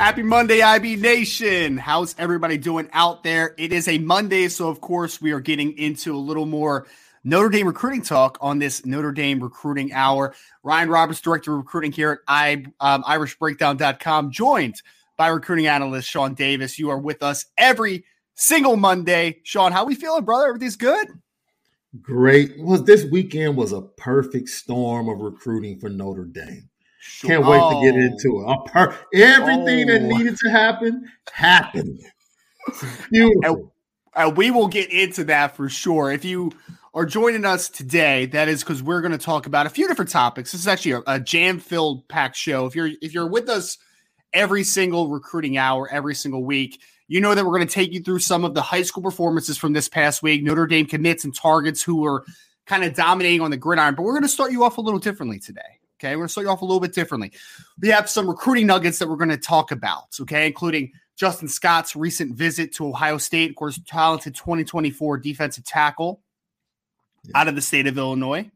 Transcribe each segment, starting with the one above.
Happy Monday, IB Nation. How's everybody doing out there? It is a Monday, so of course, we are getting into a little more Notre Dame recruiting talk on this Notre Dame recruiting hour. Ryan Roberts, Director of Recruiting here at I, um, IrishBreakdown.com, joined by recruiting analyst Sean Davis. You are with us every single Monday. Sean, how are we feeling, brother? Everything's good? Great. Was this weekend was a perfect storm of recruiting for Notre Dame. Can't wait oh. to get into it. Per- everything oh. that needed to happen happened. Beautiful. And, and we will get into that for sure. If you are joining us today, that is because we're going to talk about a few different topics. This is actually a, a jam-filled packed show. If you're if you're with us every single recruiting hour, every single week, you know that we're going to take you through some of the high school performances from this past week, Notre Dame commits and targets who are kind of dominating on the gridiron. But we're going to start you off a little differently today. Okay, we're going to start you off a little bit differently. We have some recruiting nuggets that we're going to talk about, okay, including Justin Scott's recent visit to Ohio State, of course, talented 2024 defensive tackle yeah. out of the state of Illinois.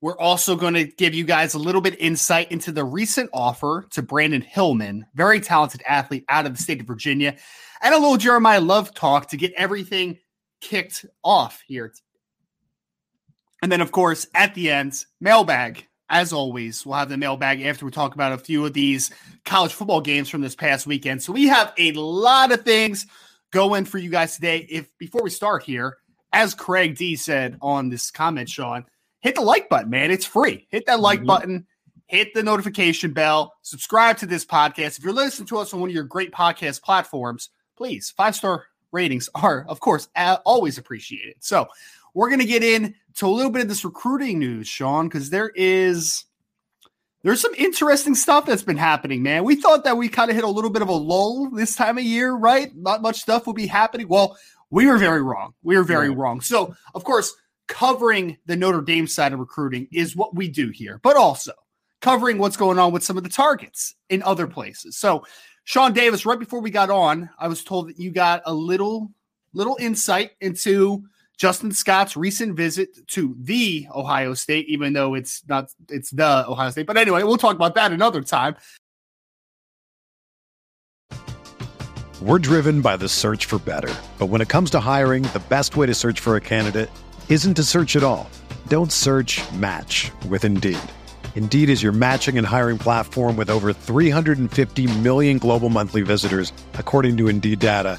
We're also going to give you guys a little bit insight into the recent offer to Brandyn Hillman, very talented athlete out of the state of Virginia, and a little Jeremiyah Love talk to get everything kicked off here. And then, of course, at the end, mailbag as always, we'll have the mailbag after we talk about a few of these college football games from this past weekend. So we have a lot of things going for you guys today. If before we start here, as Craig D said on this comment, Sean, hit the like button, man. It's free. Hit that like mm-hmm. button, hit the notification bell, subscribe to this podcast. If you're listening to us on one of your great podcast platforms, please five star ratings are, of course, always appreciated. So we're going to get in to a little bit of this recruiting news, Sean, because there is there's some interesting stuff that's been happening, man. We thought that we kind of hit a little bit of a lull this time of year, right? Not much stuff will be happening. Well, we were very wrong. We were very wrong. So, of course, covering the Notre Dame side of recruiting is what we do here, but also covering what's going on with some of the targets in other places. So, Sean Davis, right before we got on, I was told that you got a little little insight into Justin Scott's recent visit to the Ohio State, even though it's not, it's the Ohio State. But anyway, we'll talk about that another time. We're driven by the search for better. But when it comes to hiring, the best way to search for a candidate isn't to search at all. Don't search match with Indeed. Indeed is your matching and hiring platform with over 350 million global monthly visitors, according to Indeed data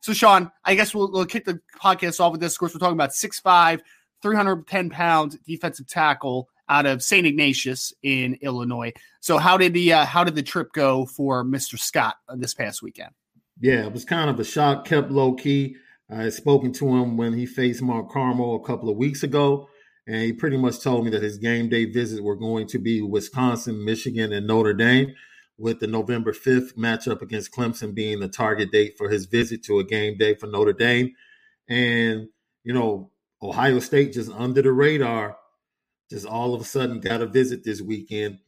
So, Sean, I guess we'll, we'll kick the podcast off with this. Of course, we're talking about 6'5", 310 pound defensive tackle out of St. Ignatius in Illinois. So how did the uh, how did the trip go for Mr. Scott this past weekend? Yeah, it was kind of a shock, kept low key. I had spoken to him when he faced Mount Carmel a couple of weeks ago, and he pretty much told me that his game day visits were going to be Wisconsin, Michigan, and Notre Dame, with the November 5th matchup against Clemson being the target date for his visit to a game day for Notre Dame. And, you know, Ohio State just under the radar just all of a sudden got a visit this weekend.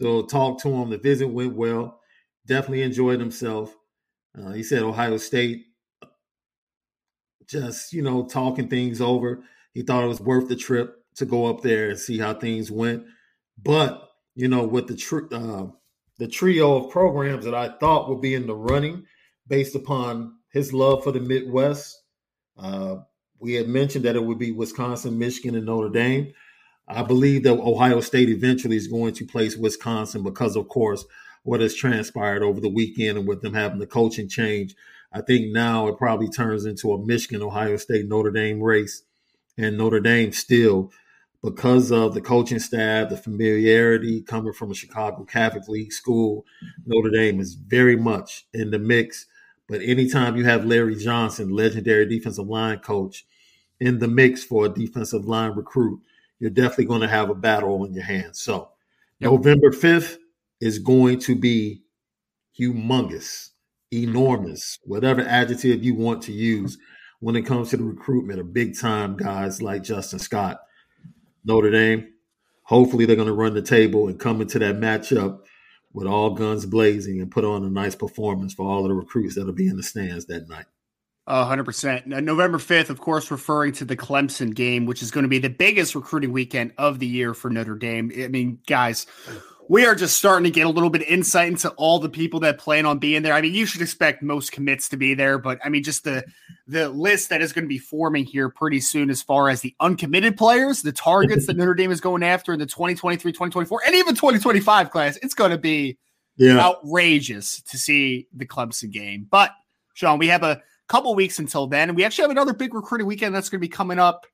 So talked to him. The visit went well. Definitely enjoyed himself. Uh, he said Ohio State just, you know, talking things over. He thought it was worth the trip to go up there and see how things went. But, you know, with the tr- uh, the trio of programs that I thought would be in the running based upon his love for the Midwest, uh, we had mentioned that it would be Wisconsin, Michigan, and Notre Dame. I believe that Ohio State eventually is going to place Wisconsin because, of course, what has transpired over the weekend and with them having the coaching change. I think now it probably turns into a Michigan, Ohio State, Notre Dame race. And Notre Dame still, because of the coaching staff, the familiarity coming from a Chicago Catholic League school, Notre Dame is very much in the mix. But anytime you have Larry Johnson, legendary defensive line coach, in the mix for a defensive line recruit, you're definitely going to have a battle on your hands. So yep. November 5th is going to be humongous, enormous, whatever adjective you want to use when it comes to the recruitment of big time guys like Justin Scott, Notre Dame. Hopefully, they're going to run the table and come into that matchup with all guns blazing and put on a nice performance for all of the recruits that'll be in the stands that night. Uh, 100%. November 5th, of course, referring to the Clemson game, which is going to be the biggest recruiting weekend of the year for Notre Dame. I mean, guys, we are just starting to get a little bit of insight into all the people that plan on being there. I mean, you should expect most commits to be there, but I mean, just the the list that is going to be forming here pretty soon as far as the uncommitted players, the targets that Notre Dame is going after in the 2023, 2024, and even 2025 class, it's going to be yeah. outrageous to see the Clemson game. But Sean, we have a couple weeks until then. And we actually have another big recruiting weekend that's going to be coming up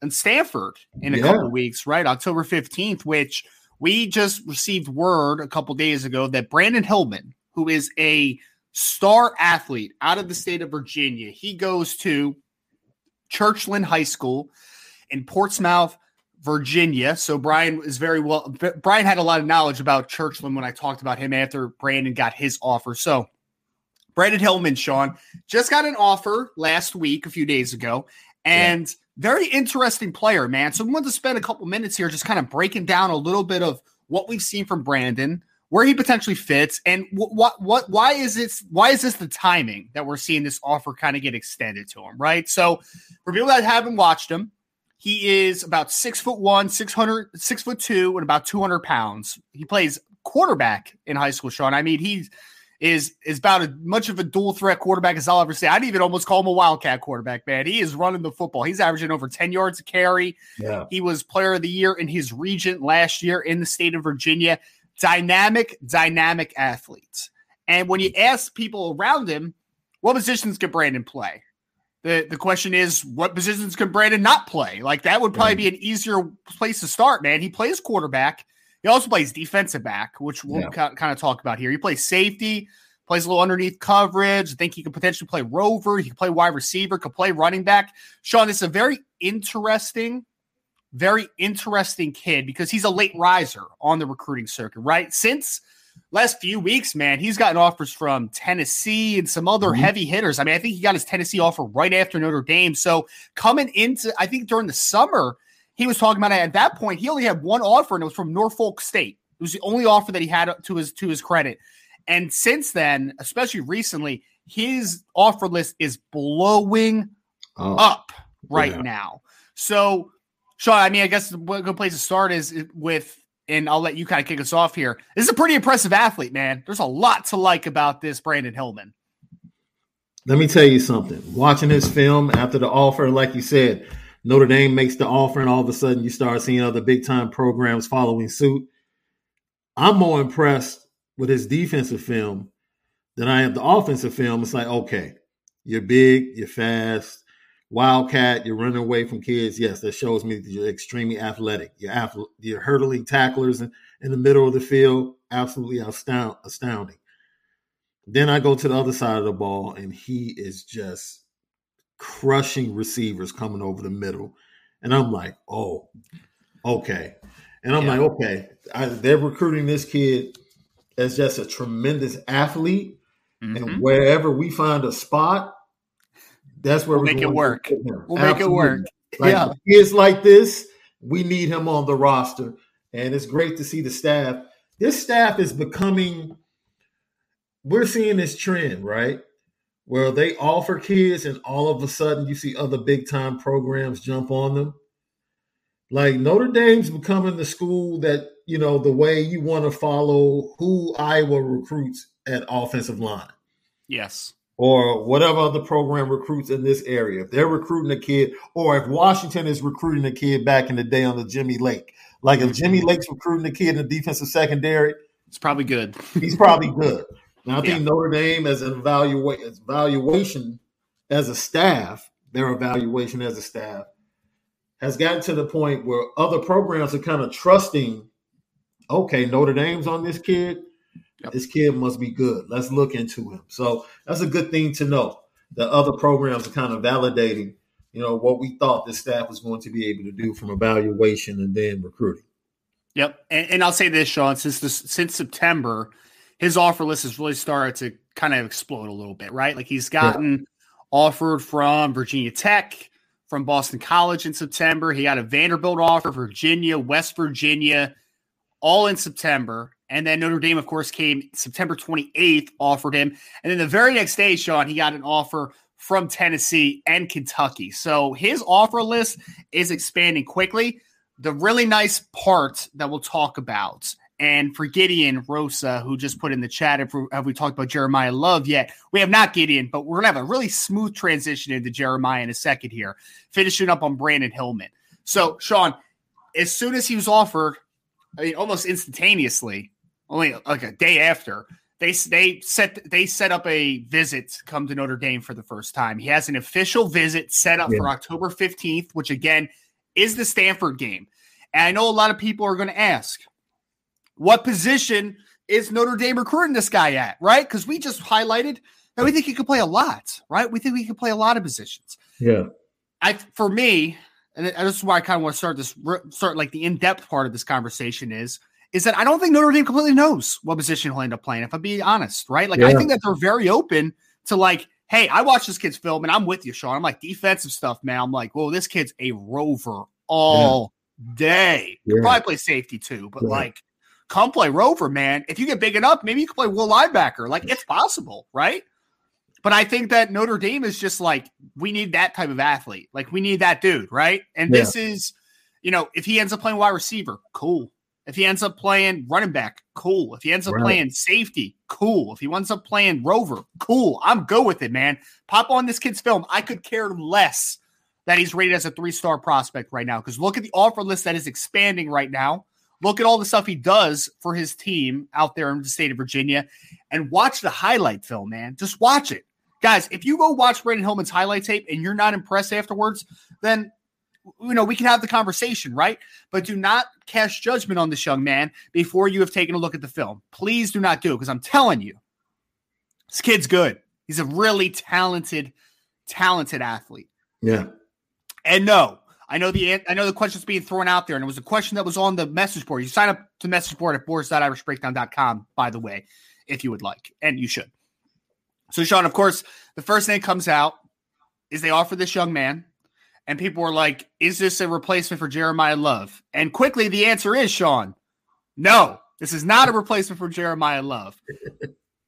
in Stanford in a yeah. couple weeks, right? October 15th, which we just received word a couple days ago that Brandyn Hillman, who is a star athlete out of the state of Virginia, he goes to Churchland High School in Portsmouth, Virginia. So Brian is very well. Brian had a lot of knowledge about Churchland when I talked about him after Brandyn got his offer. So Brandyn Hillman, Sean, just got an offer last week, a few days ago, and yeah. Very interesting player, man. So we want to spend a couple minutes here just kind of breaking down a little bit of what we've seen from Brandyn, where he potentially fits, and what what why is this why is this the timing that we're seeing this offer kind of get extended to him, right? So for people that haven't watched him, he is about six foot one, 600, six foot two, and about 200 pounds. He plays quarterback in high school, Sean. I mean, he's is is about as much of a dual threat quarterback as I'll ever see. I'd even almost call him a wildcat quarterback, man. He is running the football. He's averaging over 10 yards a carry. Yeah. He was player of the year in his region last year in the state of Virginia. Dynamic, dynamic athletes. And when you ask people around him, what positions can Brandyn play? The the question is, what positions can Brandyn not play? Like that would probably be an easier place to start, man. He plays quarterback. He also plays defensive back, which we'll yeah. ca- kind of talk about here. He plays safety, plays a little underneath coverage. I think he could potentially play rover. He could play wide receiver, could play running back. Sean, it's a very interesting, very interesting kid because he's a late riser on the recruiting circuit, right? Since last few weeks, man, he's gotten offers from Tennessee and some other mm-hmm. heavy hitters. I mean, I think he got his Tennessee offer right after Notre Dame. So coming into, I think during the summer, he was talking about it at that point. He only had one offer, and it was from Norfolk State. It was the only offer that he had to his to his credit. And since then, especially recently, his offer list is blowing oh, up right yeah. now. So, Sean, I mean, I guess the good place to start is with and I'll let you kind of kick us off here. This is a pretty impressive athlete, man. There's a lot to like about this Brandyn Hillman. Let me tell you something. Watching this film after the offer, like you said, Notre Dame makes the offer, and all of a sudden you start seeing other big time programs following suit. I'm more impressed with his defensive film than I am the offensive film. It's like, okay, you're big, you're fast, wildcat, you're running away from kids. Yes, that shows me that you're extremely athletic. You're, ath- you're hurdling tacklers in, in the middle of the field. Absolutely astound- astounding. Then I go to the other side of the ball, and he is just crushing receivers coming over the middle. And I'm like, oh, okay. And I'm yeah. like, okay, I, they're recruiting this kid as just a tremendous athlete. Mm-hmm. And wherever we find a spot, that's where we'll make it work. We'll Absolutely. make it work. Like yeah. Kids like this, we need him on the roster. And it's great to see the staff. This staff is becoming, we're seeing this trend, right? Where they offer kids, and all of a sudden you see other big time programs jump on them. Like Notre Dame's becoming the school that, you know, the way you want to follow who Iowa recruits at offensive line. Yes. Or whatever other program recruits in this area. If they're recruiting a kid, or if Washington is recruiting a kid back in the day on the Jimmy Lake. Like if Jimmy mm-hmm. Lake's recruiting a kid in the defensive secondary, it's probably good. he's probably good. Now I think yeah. Notre Dame as an evaluation as a staff, their evaluation as a staff has gotten to the point where other programs are kind of trusting, okay, Notre Dame's on this kid. Yep. This kid must be good. Let's look into him. So that's a good thing to know. that other programs are kind of validating, you know, what we thought the staff was going to be able to do from evaluation and then recruiting. Yep, and, and I'll say this, Sean, since this, since September, his offer list has really started to kind of explode a little bit, right? Like he's gotten yeah. offered from Virginia Tech, from Boston College in September. He got a Vanderbilt offer, Virginia, West Virginia, all in September. And then Notre Dame, of course, came September 28th, offered him. And then the very next day, Sean, he got an offer from Tennessee and Kentucky. So his offer list is expanding quickly. The really nice part that we'll talk about and for Gideon Rosa, who just put in the chat, if we, have we talked about Jeremiyah Love yet? We have not Gideon, but we're going to have a really smooth transition into Jeremiyah in a second here, finishing up on Brandyn Hillman. So, Sean, as soon as he was offered, I mean, almost instantaneously, only like a day after, they they set they set up a visit to come to Notre Dame for the first time. He has an official visit set up yeah. for October 15th, which again is the Stanford game. And I know a lot of people are going to ask, what position is Notre Dame recruiting this guy at, right? Because we just highlighted that we think he could play a lot, right? We think he could play a lot of positions. Yeah. I for me, and this is why I kind of want to start this start like the in-depth part of this conversation is is that I don't think Notre Dame completely knows what position he'll end up playing, if I'm being honest, right? Like yeah. I think that they're very open to like, hey, I watched this kid's film and I'm with you, Sean. I'm like defensive stuff, man. I'm like, well, this kid's a rover all yeah. day. Yeah. Probably play safety too, but like come play Rover, man. If you get big enough, maybe you can play Will linebacker. Like it's possible, right? But I think that Notre Dame is just like, we need that type of athlete. Like we need that dude, right? And yeah. this is, you know, if he ends up playing wide receiver, cool. If he ends up playing running back, cool. If he ends up right. playing safety, cool. If he ends up playing rover, cool. I'm good with it, man. Pop on this kid's film. I could care less that he's rated as a three star prospect right now because look at the offer list that is expanding right now. Look at all the stuff he does for his team out there in the state of Virginia and watch the highlight film, man. Just watch it. Guys, if you go watch Brandyn Hillman's highlight tape and you're not impressed afterwards, then you know, we can have the conversation, right? But do not cast judgment on this young man before you have taken a look at the film. Please do not do it because I'm telling you, this kid's good. He's a really talented, talented athlete. Yeah. And no, I know the I know the question's being thrown out there, and it was a question that was on the message board. You sign up to message board at boards.irishbreakdown.com, by the way, if you would like, and you should. So, Sean, of course, the first thing comes out is they offer this young man, and people were like, "Is this a replacement for Jeremiyah Love?" And quickly, the answer is, Sean, no, this is not a replacement for Jeremiyah Love.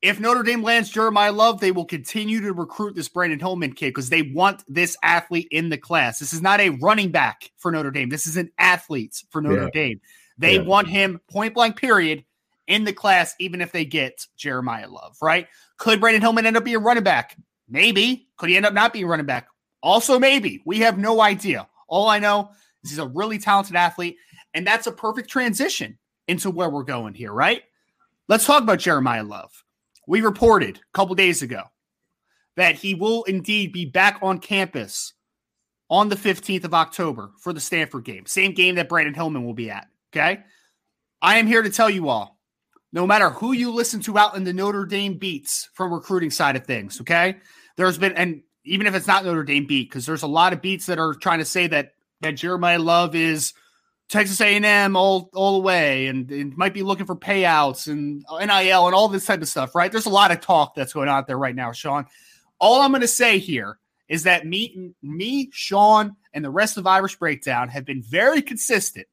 If Notre Dame lands Jeremiyah Love, they will continue to recruit this Brandyn Hillman kid because they want this athlete in the class. This is not a running back for Notre Dame. This is an athlete for Notre yeah. Dame. They yeah. want him point blank, period, in the class, even if they get Jeremiyah Love, right? Could Brandyn Hillman end up being running back? Maybe. Could he end up not being running back? Also, maybe. We have no idea. All I know is he's a really talented athlete, and that's a perfect transition into where we're going here, right? Let's talk about Jeremiyah Love. We reported a couple days ago that he will indeed be back on campus on the 15th of October for the Stanford game, same game that Brandyn Hillman will be at. Okay. I am here to tell you all no matter who you listen to out in the Notre Dame beats from recruiting side of things, okay? There's been, and even if it's not Notre Dame beat, because there's a lot of beats that are trying to say that that Jeremiyah Love is Texas A&M all all the way, and, and might be looking for payouts and NIL and all this type of stuff, right? There's a lot of talk that's going on there right now, Sean. All I'm going to say here is that me, me, Sean, and the rest of Irish Breakdown have been very consistent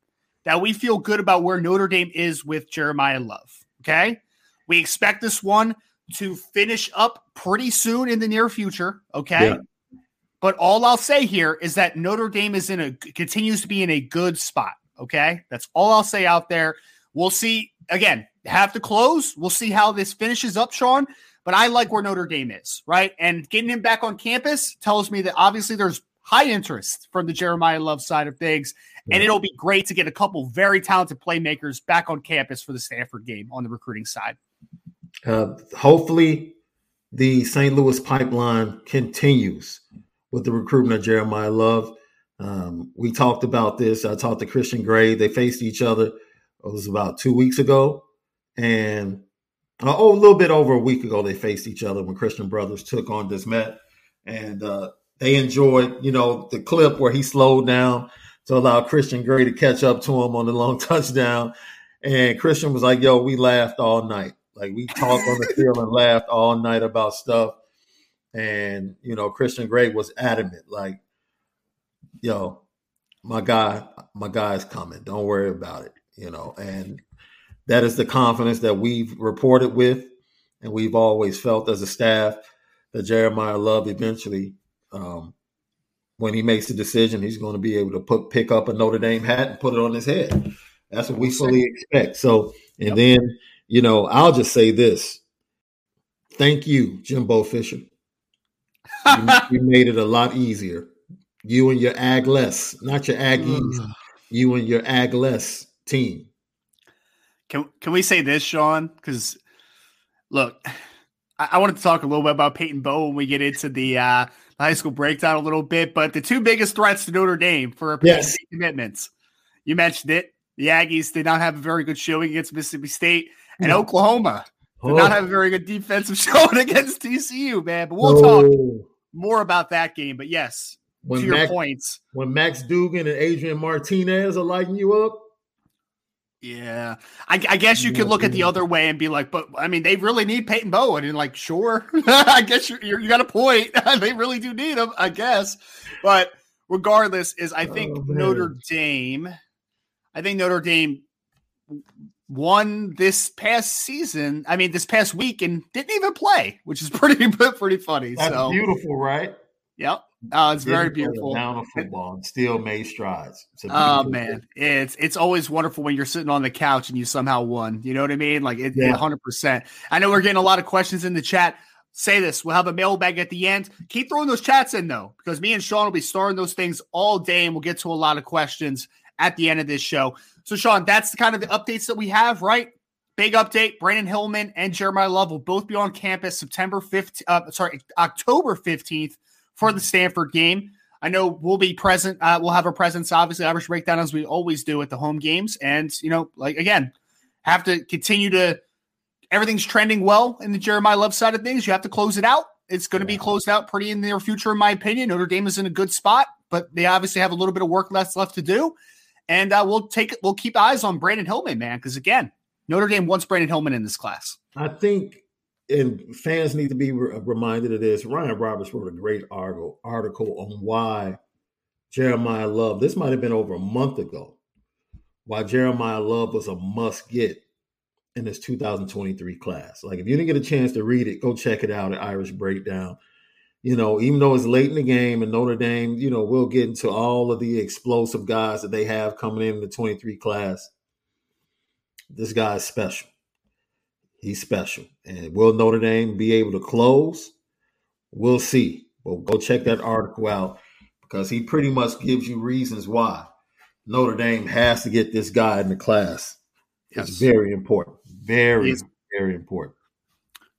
that we feel good about where Notre Dame is with Jeremiyah Love. Okay. We expect this one to finish up pretty soon in the near future. Okay. Yeah. But all I'll say here is that Notre Dame is in a continues to be in a good spot. Okay. That's all I'll say out there. We'll see again, have to close. We'll see how this finishes up, Sean. But I like where Notre Dame is, right? And getting him back on campus tells me that obviously there's high interest from the Jeremiyah Love side of things. And it'll be great to get a couple very talented playmakers back on campus for the Stanford game on the recruiting side. Uh, hopefully, the St. Louis pipeline continues with the recruitment of Jeremiyah Love. Um, we talked about this. I talked to Christian Gray. They faced each other. It was about two weeks ago, and uh, oh, a little bit over a week ago, they faced each other when Christian Brothers took on De Smet, and uh, they enjoyed, you know, the clip where he slowed down to allow Christian Gray to catch up to him on the long touchdown. And Christian was like, yo, we laughed all night. Like we talked on the field and laughed all night about stuff. And, you know, Christian Gray was adamant, like, yo, my guy, my guy is coming. Don't worry about it. You know, and that is the confidence that we've reported with and we've always felt as a staff that Jeremiyah Love eventually um, when he makes the decision, he's going to be able to put pick up a Notre Dame hat and put it on his head. That's what we fully expect. So, and yep. then you know, I'll just say this: thank you, Jimbo Fisher. you, you made it a lot easier. You and your Ag less, not your Aggies. you and your Ag less team. Can can we say this, Sean? Because look, I, I wanted to talk a little bit about Peyton Bow when we get into the uh, high school breakdown a little bit, but the two biggest threats to Notre Dame for yes. commitments. You mentioned it. The Aggies did not have a very good showing against Mississippi State, and no. Oklahoma did oh. not have a very good defensive showing against TCU, man. But we'll talk more about that game. But yes, when to your points. When Max Duggan and Adrian Martinez are lighting you up, yeah, I, I, guess you could look at the other way and be like, but I mean, they really need Peyton Bowen, and like, sure, I guess you're, you're, you got a point. they really do need him, I guess. But regardless, is I think oh, Notre Dame, I think Notre Dame won this past season. I mean, this past week and didn't even play, which is pretty pretty funny. That's so, beautiful, right? Yep. Uh, it's very beautiful. Down of football and still made strides. Oh man, it's it's always wonderful when you're sitting on the couch and you somehow won. You know what I mean? Like it, yeah. 100%. I know we're getting a lot of questions in the chat. Say this. We'll have a mailbag at the end. Keep throwing those chats in though, because me and Sean will be starting those things all day, and we'll get to a lot of questions at the end of this show. So, Sean, that's the kind of the updates that we have, right? Big update: Brandyn Hillman and Jeremiyah Love will both be on campus September 15th. Uh, sorry, October 15th for the Stanford game. I know we'll be present. Uh, we'll have a presence, obviously, Irish breakdown as we always do at the home games. And, you know, like again, have to continue to, everything's trending well in the Jeremiyah Love side of things. You have to close it out. It's going to be closed out pretty in the near future, in my opinion. Notre Dame is in a good spot, but they obviously have a little bit of work left left to do. And uh, we'll take we'll keep eyes on Brandyn Hillman, man, because again, Notre Dame wants Brandyn Hillman in this class. I think and fans need to be re- reminded of this. Ryan Roberts wrote a great article article on why Jeremiyah Love. This might have been over a month ago. Why Jeremiyah Love was a must get in this 2023 class. Like if you didn't get a chance to read it, go check it out at Irish Breakdown. You know, even though it's late in the game and Notre Dame, you know, we'll get into all of the explosive guys that they have coming in the 23 class. this guy is special. He's special. And will Notre Dame be able to close? We'll see. But go check that article out because he pretty much gives you reasons why Notre Dame has to get this guy in the class. Yes. It's very important. Very, very important.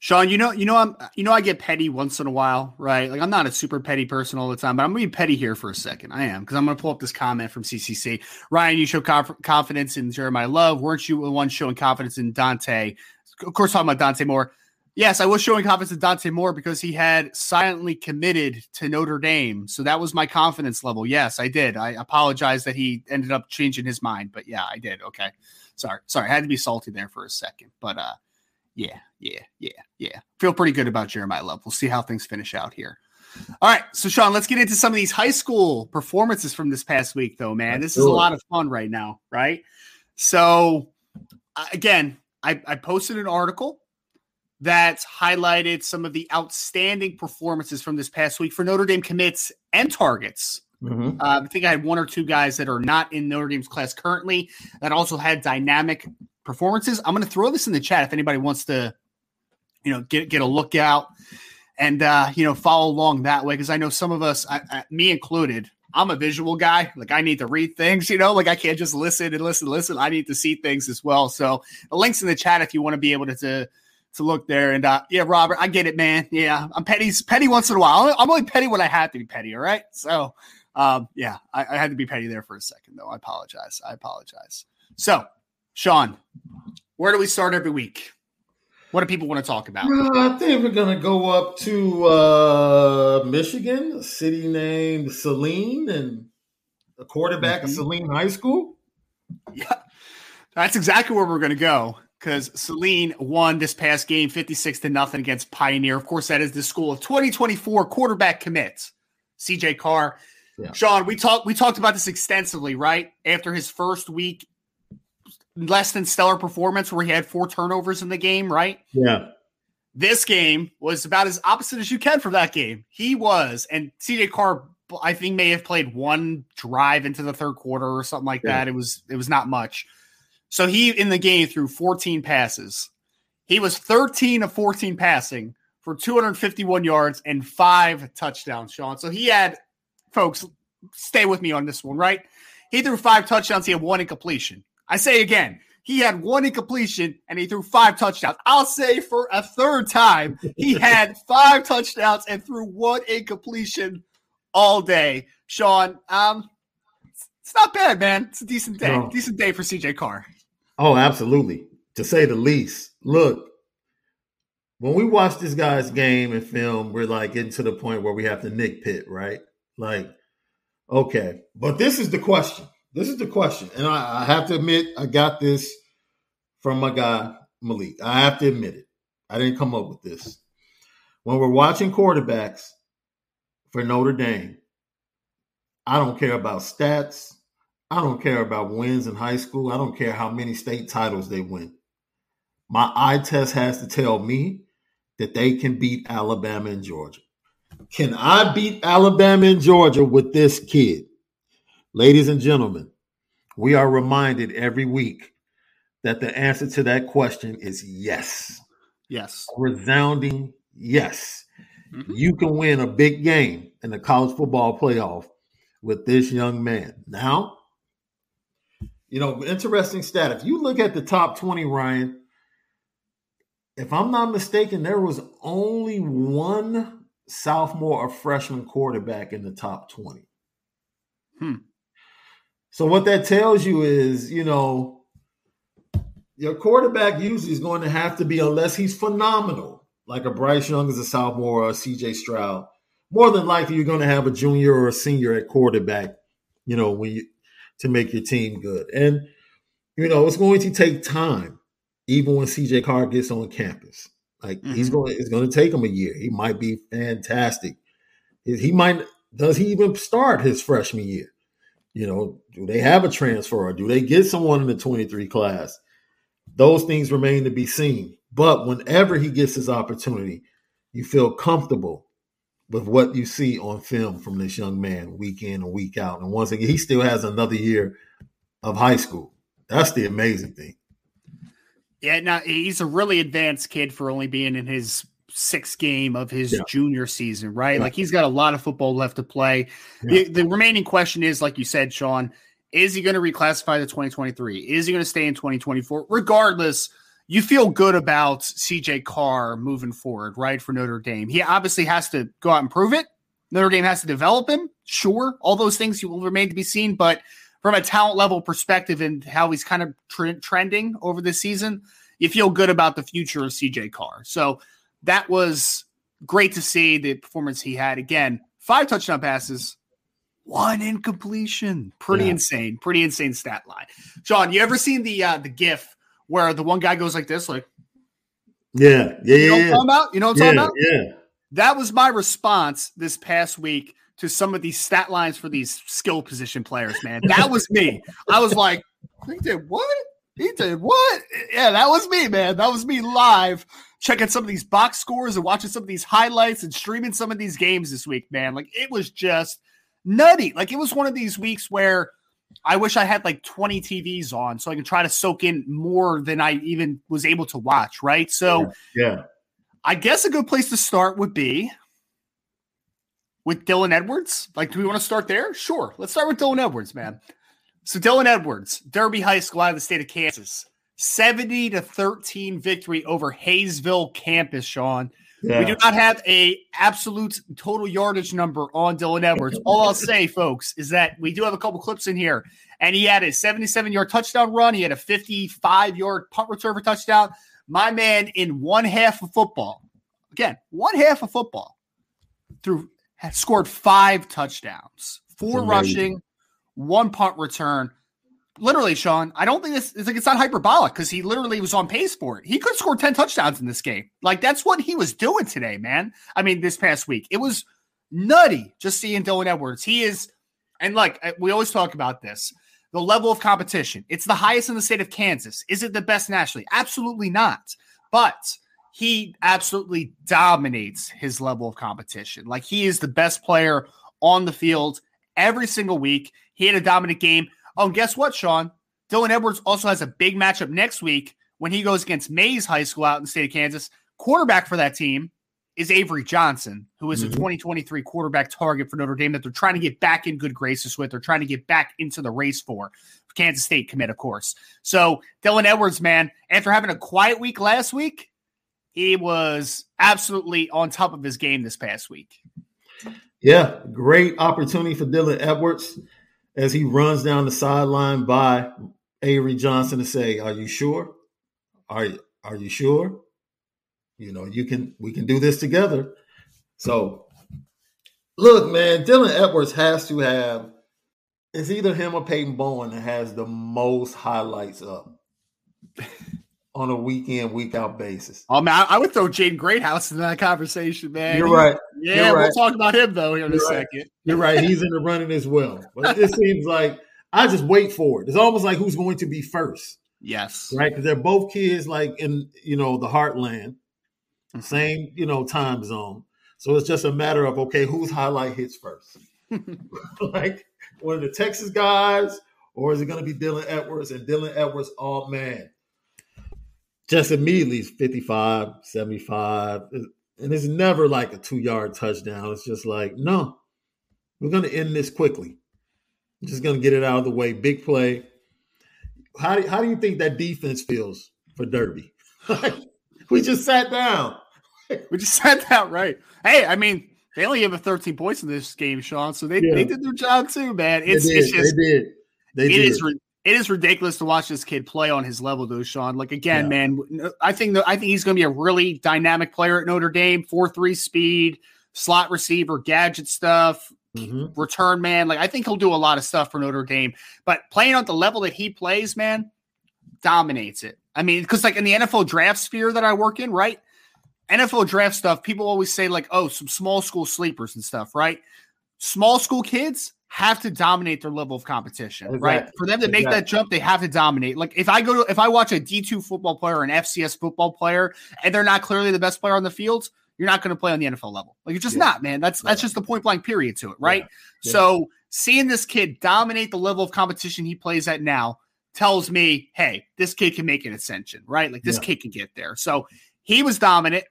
Sean, you know, you know, I'm, you know, I get petty once in a while, right? Like I'm not a super petty person all the time, but I'm gonna be petty here for a second. I am because I'm gonna pull up this comment from CCC. Ryan, you show conf- confidence in Jeremiyah Love. Weren't you the one showing confidence in Dante? Of course, talking about Dante Moore. Yes, I was showing confidence in Dante Moore because he had silently committed to Notre Dame. So that was my confidence level. Yes, I did. I apologize that he ended up changing his mind, but yeah, I did. Okay. Sorry. Sorry. I had to be salty there for a second. But uh yeah, yeah, yeah, yeah. Feel pretty good about Jeremiyah Love. We'll see how things finish out here. All right, so Sean, let's get into some of these high school performances from this past week, though. Man, this is a lot of fun right now, right? So, again, I, I posted an article that highlighted some of the outstanding performances from this past week for Notre Dame commits and targets. Mm-hmm. Uh, I think I had one or two guys that are not in Notre Dame's class currently that also had dynamic performances. I'm going to throw this in the chat if anybody wants to, you know, get get a look out and uh, you know follow along that way because I know some of us, I, I, me included, I'm a visual guy. Like I need to read things, you know, like I can't just listen and listen, listen. I need to see things as well. So the links in the chat if you want to be able to to, to look there. And uh, yeah, Robert, I get it, man. Yeah, I'm petty, petty once in a while. I'm only petty when I have to be petty. All right. So um, yeah, I, I had to be petty there for a second though. I apologize. I apologize. So Sean, where do we start every week? What do people want to talk about? Uh, I think we're going to go up to uh, Michigan, a city named Saline, and a quarterback mm-hmm. at Saline High School. Yeah, that's exactly where we're going to go because Saline won this past game 56 to nothing against Pioneer. Of course, that is the school of 2024 quarterback commits, CJ Carr. Yeah. Sean, we talked we talked about this extensively, right? After his first week less than stellar performance where he had four turnovers in the game, right? Yeah. This game was about as opposite as you can from that game. He was, and CJ Carr, I think, may have played one drive into the third quarter or something like yeah. that. It was it was not much. So he in the game threw 14 passes. He was 13 of 14 passing for 251 yards and five touchdowns, Sean. So he had, folks, stay with me on this one, right? He threw five touchdowns. He had one incompletion. I say again, he had one incompletion and he threw five touchdowns. I'll say for a third time, he had five touchdowns and threw one incompletion all day. Sean, um, it's not bad, man. It's a decent day. No. Decent day for CJ Carr. Oh, absolutely. To say the least. Look, when we watch this guy's game and film, we're like getting to the point where we have to nick nitpick, right? Like, okay. But this is the question. This is the question, and I, I have to admit, I got this from my guy Malik. I have to admit it. I didn't come up with this. When we're watching quarterbacks for Notre Dame, I don't care about stats. I don't care about wins in high school. I don't care how many state titles they win. My eye test has to tell me that they can beat Alabama and Georgia. Can I beat Alabama and Georgia with this kid? Ladies and gentlemen, we are reminded every week that the answer to that question is yes. Yes. A resounding yes. Mm-hmm. You can win a big game in the college football playoff with this young man. Now, you know, interesting stat. If you look at the top 20, Ryan, if I'm not mistaken, there was only one sophomore or freshman quarterback in the top 20. Hmm. So what that tells you is, you know, your quarterback usually is going to have to be, unless he's phenomenal, like a Bryce Young as a sophomore or a CJ Stroud. More than likely, you're going to have a junior or a senior at quarterback, you know, when you to make your team good. And you know, it's going to take time, even when CJ Carr gets on campus. Like mm-hmm. he's going, it's going to take him a year. He might be fantastic. He might. Does he even start his freshman year? You know, do they have a transfer or do they get someone in the 23 class? Those things remain to be seen. But whenever he gets his opportunity, you feel comfortable with what you see on film from this young man week in and week out. And once again, he still has another year of high school. That's the amazing thing. Yeah, now he's a really advanced kid for only being in his sixth game of his yeah. junior season, right? Yeah. Like he's got a lot of football left to play. Yeah. The, the remaining question is, like you said, Sean, is he going to reclassify to 2023? Is he going to stay in 2024? Regardless, you feel good about CJ Carr moving forward, right? For Notre Dame. He obviously has to go out and prove it. Notre Dame has to develop him. Sure. All those things will remain to be seen. But from a talent level perspective and how he's kind of trending over the season, you feel good about the future of CJ Carr. So that was great to see the performance he had. Again, five touchdown passes, one incompletion. Pretty yeah. insane. Pretty insane stat line. Sean, you ever seen the uh the GIF where the one guy goes like this, like Yeah, yeah, you know yeah. What I'm about? You know what I'm yeah, talking about? Yeah. That was my response this past week to some of these stat lines for these skill position players, man. That was me. I was like, he did what? He did what? Yeah, that was me, man. That was me live checking some of these box scores and watching some of these highlights and streaming some of these games this week, man. Like it was just nutty. Like it was one of these weeks where I wish I had like 20 TVs on so I can try to soak in more than I even was able to watch, right? So, yeah. yeah. I guess a good place to start would be with Dylan Edwards. Like, do we want to start there? Sure. Let's start with Dylan Edwards, man. So, Dylan Edwards, Derby High School out of the state of Kansas, 70 to 13 victory over Haysville campus, Sean. Yeah. We do not have a absolute total yardage number on Dylan Edwards. All I'll say, folks, is that we do have a couple clips in here, and he had a 77 yard touchdown run. He had a 55 yard punt return for touchdown. My man, in one half of football, again, one half of football, through scored five touchdowns, four rushing, one punt return literally, Sean, I don't think this is like it's not hyperbolic because he literally was on pace for it. He could score 10 touchdowns in this game. Like that's what he was doing today, man. I mean, this past week. It was nutty just seeing Dylan Edwards. He is, and like we always talk about this the level of competition. It's the highest in the state of Kansas. Is it the best nationally? Absolutely not. But he absolutely dominates his level of competition. Like he is the best player on the field every single week. He had a dominant game. Oh, guess what, Sean? Dylan Edwards also has a big matchup next week when he goes against Maize High School out in the state of Kansas. Quarterback for that team is Avery Johnson, who is mm-hmm. a 2023 quarterback target for Notre Dame that they're trying to get back in good graces with. They're trying to get back into the race for. Kansas State commit, of course. So Dylan Edwards, man, after having a quiet week last week, he was absolutely on top of his game this past week. Yeah, great opportunity for Dylan Edwards as he runs down the sideline by Avery Johnson to say, "Are you sure? Are you are you sure? You know, you can we can do this together." So, look, man, Dylan Edwards has to have. It's either him or Peyton Bowen that has the most highlights up on a week in, week out basis. Oh man, I, would throw Jaden Greathouse in that conversation, man. You're right. Yeah, You're we'll right. talk about him though here in You're a right. second. You're right. He's in the running as well. But it seems like I just wait for it. It's almost like who's going to be first. Yes. Right? Because they're both kids like in, you know, the heartland, mm-hmm. same, you know, time zone. So it's just a matter of okay, whose highlight hits first? like one of the Texas guys, or is it going to be Dylan Edwards? And Dylan Edwards, oh man, just immediately 55, 75. And it's never like a two yard touchdown. It's just like, no, we're going to end this quickly. just going to get it out of the way. Big play. How do, how do you think that defense feels for Derby? we just sat down. we just sat down, right? Hey, I mean, they only have a 13 points in this game, Sean. So they, yeah. they did their job too, man. It's, they did. it's just, they did. They it did. Is, it is ridiculous to watch this kid play on his level, though, Sean. Like again, yeah. man, I think I think he's going to be a really dynamic player at Notre Dame. Four three speed, slot receiver, gadget stuff, mm-hmm. return man. Like I think he'll do a lot of stuff for Notre Dame. But playing on the level that he plays, man, dominates it. I mean, because like in the NFL draft sphere that I work in, right? NFL draft stuff, people always say like, oh, some small school sleepers and stuff, right? Small school kids, have to dominate their level of competition, exactly. right? For them to make exactly. that jump, they have to dominate. Like if I go to if I watch a D2 football player or an FCS football player and they're not clearly the best player on the field, you're not going to play on the NFL level. Like you're just yeah. not, man. That's that's just the point blank period to it, right? Yeah. Yeah. So seeing this kid dominate the level of competition he plays at now tells me, hey, this kid can make an ascension, right? Like this yeah. kid can get there. So he was dominant.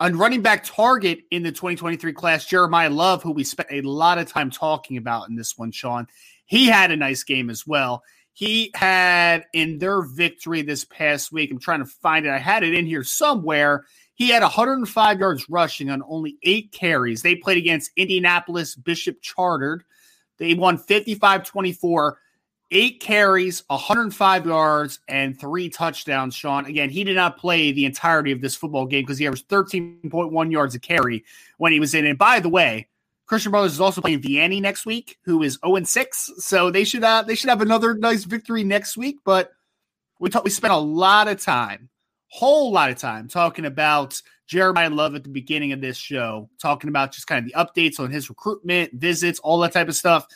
On running back target in the 2023 class, Jeremiyah Love, who we spent a lot of time talking about in this one, Sean, he had a nice game as well. He had in their victory this past week, I'm trying to find it. I had it in here somewhere. He had 105 yards rushing on only eight carries. They played against Indianapolis Bishop Chatard. They won 55 24 eight carries, 105 yards, and three touchdowns. Sean, again, he did not play the entirety of this football game because he averaged 13.1 yards a carry when he was in. And by the way, Christian Brothers is also playing Vianney next week, who is 0 6. So they should uh, they should have another nice victory next week. But we talk, we spent a lot of time, whole lot of time talking about Jeremiyah Love at the beginning of this show, talking about just kind of the updates on his recruitment, visits, all that type of stuff.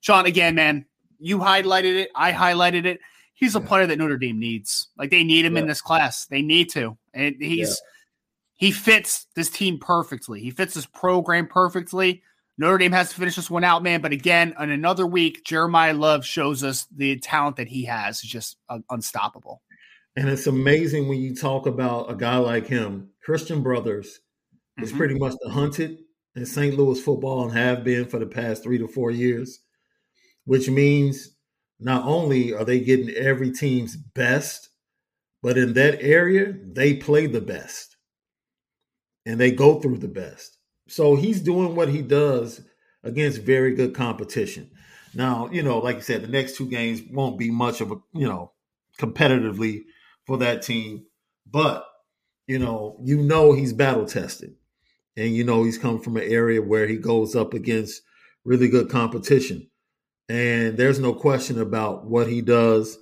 Sean, again, man, you highlighted it. I highlighted it. He's a yeah. player that Notre Dame needs. Like they need him yeah. in this class. They need to. And he's yeah. he fits this team perfectly. He fits this program perfectly. Notre Dame has to finish this one out, man. But again, in another week, Jeremiyah Love shows us the talent that he has is just uh, unstoppable. And it's amazing when you talk about a guy like him. Christian Brothers is mm-hmm. pretty much the hunted in St. Louis football and have been for the past three to four years which means not only are they getting every team's best, but in that area, they play the best and they go through the best. So he's doing what he does against very good competition. Now, you know, like you said, the next two games won't be much of a, you know, competitively for that team, but you know, you know he's battle tested. And you know he's come from an area where he goes up against really good competition. And there's no question about what he does,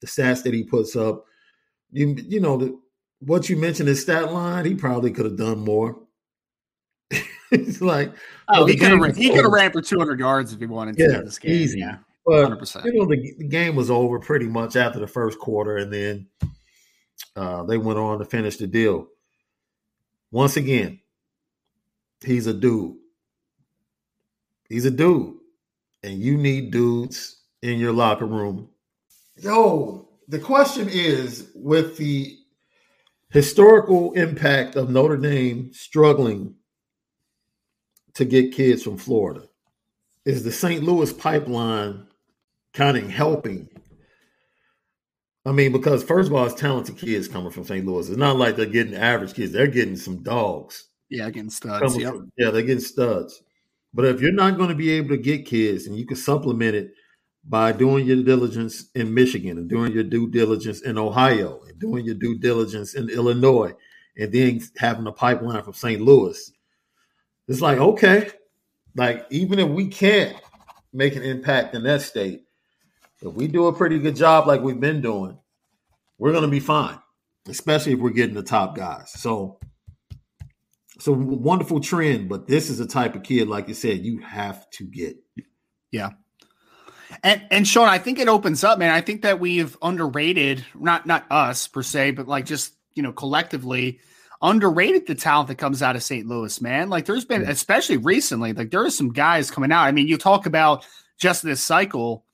the stats that he puts up. You you know the, what you mentioned his stat line, he probably could have done more. it's like oh, he could have he could have ran for 200 yards if he wanted to. Yeah, this game. easy. Yeah, hundred percent. You know the, the, game was over pretty much after the first quarter, and then uh, they went on to finish the deal. Once again, he's a dude. He's a dude and you need dudes in your locker room. Yo, the question is with the historical impact of Notre Dame struggling to get kids from Florida, is the St. Louis pipeline kind of helping? I mean, because first of all, it's talented kids coming from St. Louis. It's not like they're getting average kids; they're getting some dogs. Yeah, getting studs. Yep. From, yeah, they're getting studs. But if you're not going to be able to get kids and you can supplement it by doing your diligence in Michigan and doing your due diligence in Ohio and doing your due diligence in Illinois and then having a pipeline from St. Louis, it's like, okay, like even if we can't make an impact in that state, if we do a pretty good job like we've been doing, we're going to be fine, especially if we're getting the top guys. So it's a wonderful trend, but this is a type of kid, like you said, you have to get. Yeah. And and Sean, I think it opens up, man. I think that we've underrated, not not us per se, but like just you know collectively underrated the talent that comes out of St. Louis, man. Like there's been, especially recently, like there are some guys coming out. I mean, you talk about just this cycle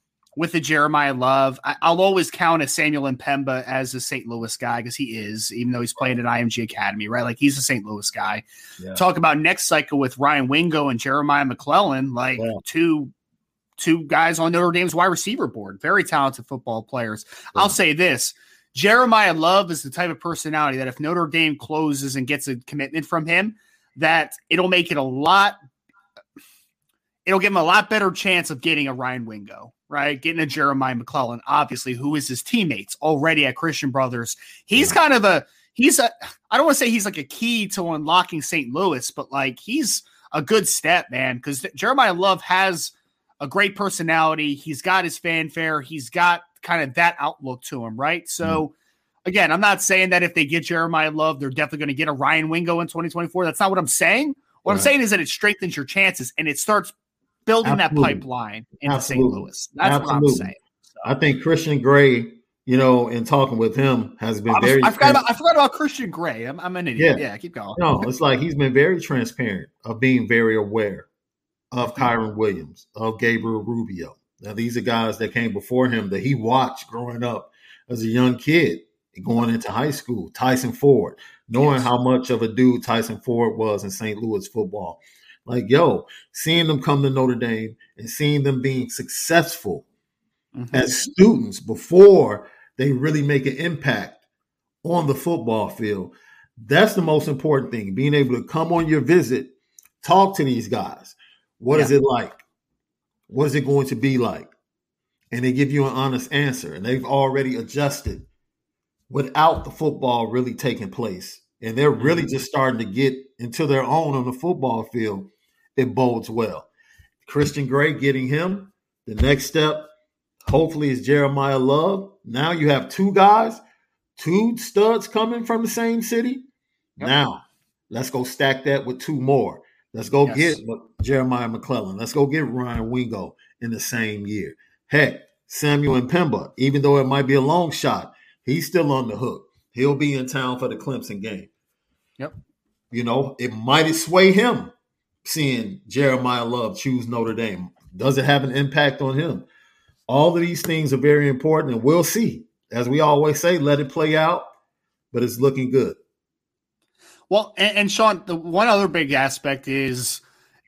with the Jeremiyah Love. I, will always count a Samuel and M'Pemba as a St. Louis guy because he is, even though he's playing at IMG Academy, right? Like he's a St. Louis guy. Yeah. Talk about next cycle with Ryan Wingo and Jeremiah McClellan, like yeah. two two guys on Notre Dame's wide receiver board, very talented football players. Yeah. I'll say this. Jeremiyah Love is the type of personality that if Notre Dame closes and gets a commitment from him, that it'll make it a lot it'll give him a lot better chance of getting a Ryan Wingo, right? Getting a Jeremiah McClellan, obviously, who is his teammates already at Christian Brothers. He's kind of a he's a I don't want to say he's like a key to unlocking St. Louis, but like he's a good step, man, because Jeremiyah Love has a great personality. He's got his fanfare. He's got kind of that outlook to him, right? So. Mm-hmm. Again, I'm not saying that if they get Jeremiyah Love, they're definitely going to get a Ryan Wingo in 2024. That's not what I'm saying. What right. I'm saying is that it strengthens your chances and it starts building Absolutely. that pipeline in St. Louis. That's Absolutely. what I'm saying. So. I think Christian Gray, you know, in talking with him, has been I very. I forgot, about, I forgot about Christian Gray. I'm, I'm an idiot. Yeah. yeah, keep going. No, it's like he's been very transparent of being very aware of mm-hmm. Williams, of Gabriel Rubio, Now, these are guys that came before him that he watched growing up as a young kid, going into high school. Tyson Ford, knowing yes. how much of a dude Tyson Ford was in St. Louis football. Like, yo, seeing them come to Notre Dame and seeing them being successful mm-hmm. as students before they really make an impact on the football field. That's the most important thing. Being able to come on your visit, talk to these guys. What yeah. is it like? What is it going to be like? And they give you an honest answer. And they've already adjusted without the football really taking place. And they're really mm-hmm. just starting to get into their own on the football field. It bodes well. Christian Gray getting him. The next step, hopefully, is Jeremiyah Love. Now you have two guys, two studs coming from the same city. Yep. Now, let's go stack that with two more. Let's go yes. get Jeremiah McClellan. Let's go get Ryan Wingo in the same year. Heck, Samuel M'Pemba, even though it might be a long shot, he's still on the hook. He'll be in town for the Clemson game. Yep. You know, it might sway him seeing Jeremiyah Love choose Notre Dame. Does it have an impact on him? All of these things are very important, and we'll see. As we always say, let it play out, but it's looking good. Well, and, and Sean, the one other big aspect is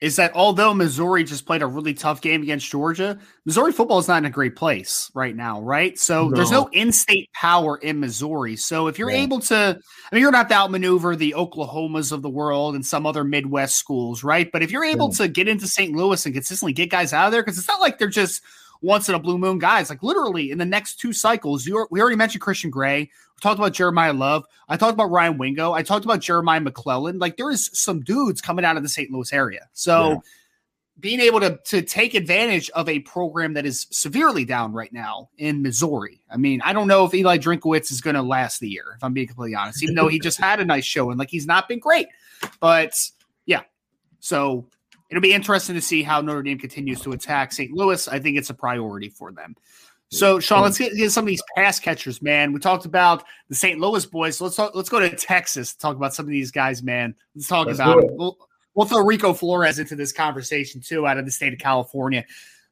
is that although Missouri just played a really tough game against Georgia, Missouri football is not in a great place right now, right? So no. there's no in-state power in Missouri. So if you're yeah. able to, I mean, you're not to outmaneuver the Oklahomas of the world and some other Midwest schools, right? But if you're able yeah. to get into St. Louis and consistently get guys out of there, because it's not like they're just once in a blue moon guys. Like literally in the next two cycles, you we already mentioned Christian Gray talked about Jeremiyah Love. I talked about Ryan Wingo. I talked about Jeremiah McClellan. Like there is some dudes coming out of the St. Louis area. So yeah. being able to to take advantage of a program that is severely down right now in Missouri. I mean, I don't know if Eli Drinkwitz is going to last the year, if I'm being completely honest, even though he just had a nice show and like he's not been great. But yeah. So it'll be interesting to see how Notre Dame continues to attack St. Louis. I think it's a priority for them. So, Sean, let's mm. get, get, some of these pass catchers, man. We talked about the St. Louis boys. So let's talk, let's go to Texas. To talk about some of these guys, man. Let's talk let's about. We'll, we'll throw Rico Flores into this conversation too, out of the state of California.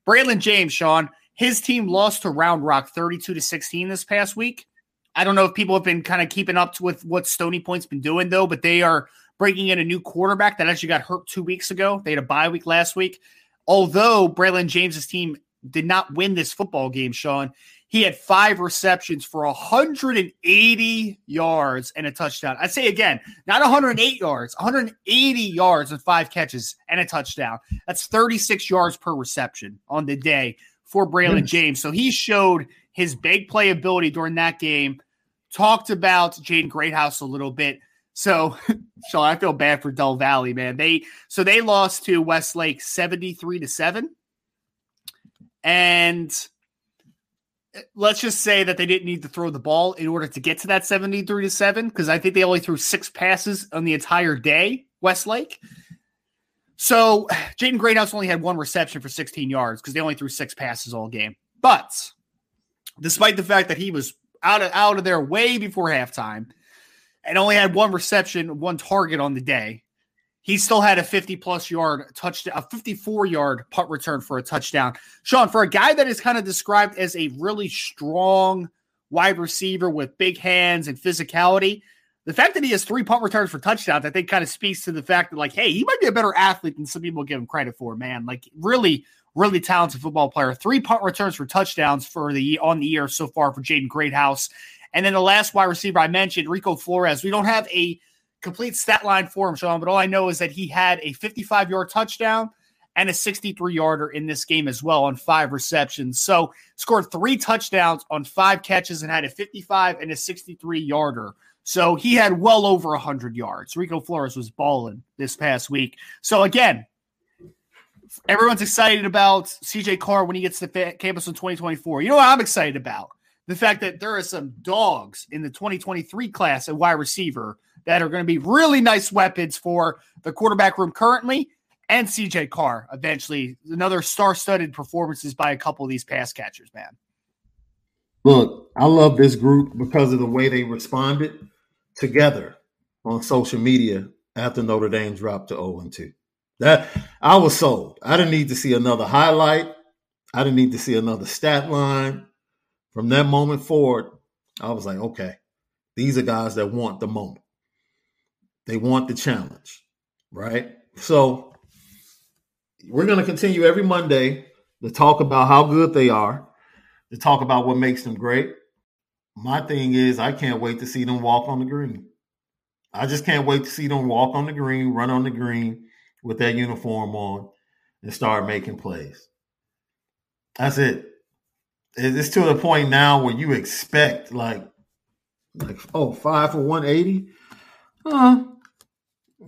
Braylon James, Sean, his team lost to Round Rock, thirty-two to sixteen this past week. I don't know if people have been kind of keeping up with what Stony Point's been doing though, but they are breaking in a new quarterback that actually got hurt two weeks ago. They had a bye week last week. Although Braylon James's team did not win this football game, Sean. He had five receptions for 180 yards and a touchdown. I'd say again, not 108 yards, 180 yards and five catches and a touchdown. That's 36 yards per reception on the day for Braylon hmm. James. So he showed his big playability during that game. Talked about Jaden Greathouse a little bit. So, Sean, I feel bad for Del Valle, man. They so they lost to Westlake 73 to 7. And eh, let's just say that they didn't need to throw the ball in order to get to that 73 to 7 because I think they only threw six passes on the entire day, Westlake. So Jaden Greathouse only had one reception for 16 yards because they only threw six passes all game. But despite the fact that he was out of out of there way before halftime and only had one reception, one target on the day, he still had a 50 plus yard touchdown, a 54 yard punt return for a touchdown. Sean, for a guy that is kind of described as a really strong wide receiver with big hands and physicality, the fact that he has three punt returns for touchdowns, I think kind of speaks to the fact that, like, hey, he might be a better athlete than some people give him credit for, man. Like, really, really talented football player. Three punt returns for touchdowns for the on the year so far for Jaden Greathouse. And then the last wide receiver I mentioned, Rico Flores. We don't have a complete stat line for him, Sean, but all I know is that he had a 55 yard touchdown and a 63 yarder in this game as well on five receptions. So scored three touchdowns on five catches and had a 55 and a 63 yarder. So he had well over 100 yards. Rico Flores was balling this past week. So again, everyone's excited about CJ Carr when he gets to campus in 2024. You know what I'm excited about? The fact that there are some dogs in the 2023 class at wide receiver that are going to be really nice weapons for the quarterback room currently and CJ Carr eventually. Another star studded performances by a couple of these pass catchers, man. Look, I love this group because of the way they responded together on social media after Notre Dame dropped to 0 2. That I was sold. I didn't need to see another highlight. I didn't need to see another stat line. From that moment forward, I was like, okay, these are guys that want the moment. They want the challenge, right? So we're going to continue every Monday to talk about how good they are, to talk about what makes them great. My thing is, I can't wait to see them walk on the green. I just can't wait to see them walk on the green, run on the green with that uniform on, and start making plays. That's it. It's to the point now where you expect like, like oh, five for one eighty. Uh,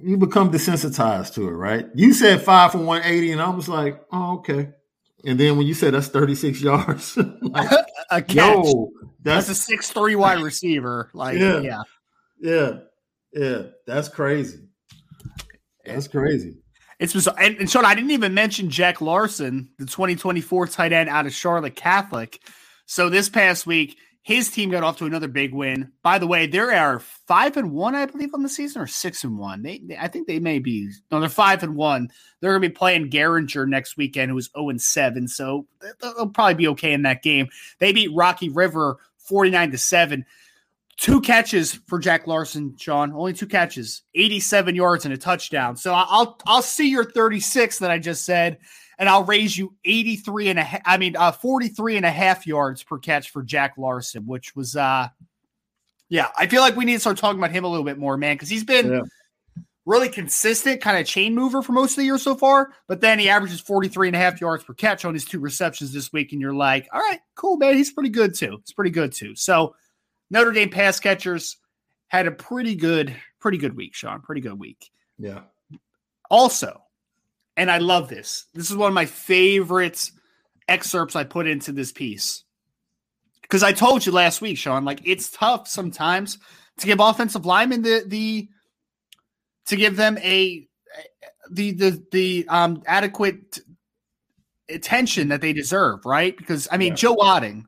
you become desensitized to it, right? You said five for one eighty, and I was like, oh, okay. And then when you said that's 36 yards, like, a catch. Yo, that's, that's a six three wide receiver. Like, yeah, yeah, yeah, yeah. That's crazy. That's crazy. It's bizarre. And, and Sean, I didn't even mention Jack Larson, the 2024 tight end out of Charlotte Catholic. So this past week, his team got off to another big win. By the way, they are five and one, I believe, on the season, or six and one. They, they I think they may be. No, they're five and one. They're going to be playing Garinger next weekend, who's zero oh and seven. So they'll probably be okay in that game. They beat Rocky River forty nine to seven. Two catches for Jack Larson, Sean. Only two catches, eighty-seven yards and a touchdown. So I'll I'll see your thirty-six that I just said, and I'll raise you 83 and a half, I mean, uh, 43 and a half yards per catch for Jack Larson, which was, uh, yeah, I feel like we need to start talking about him a little bit more, man, because he's been yeah. really consistent, kind of chain mover for most of the year so far. But then he averages 43 and a half yards per catch on his two receptions this week. And you're like, all right, cool, man. He's pretty good too. It's pretty good too. So Notre Dame pass catchers had a pretty good, pretty good week, Sean. Pretty good week. Yeah. Also, and I love this. This is one of my favorite excerpts I put into this piece. Because I told you last week, Sean, like it's tough sometimes to give offensive linemen the the to give them a the the the um adequate attention that they deserve, right? Because I mean, yeah. Joe Otting,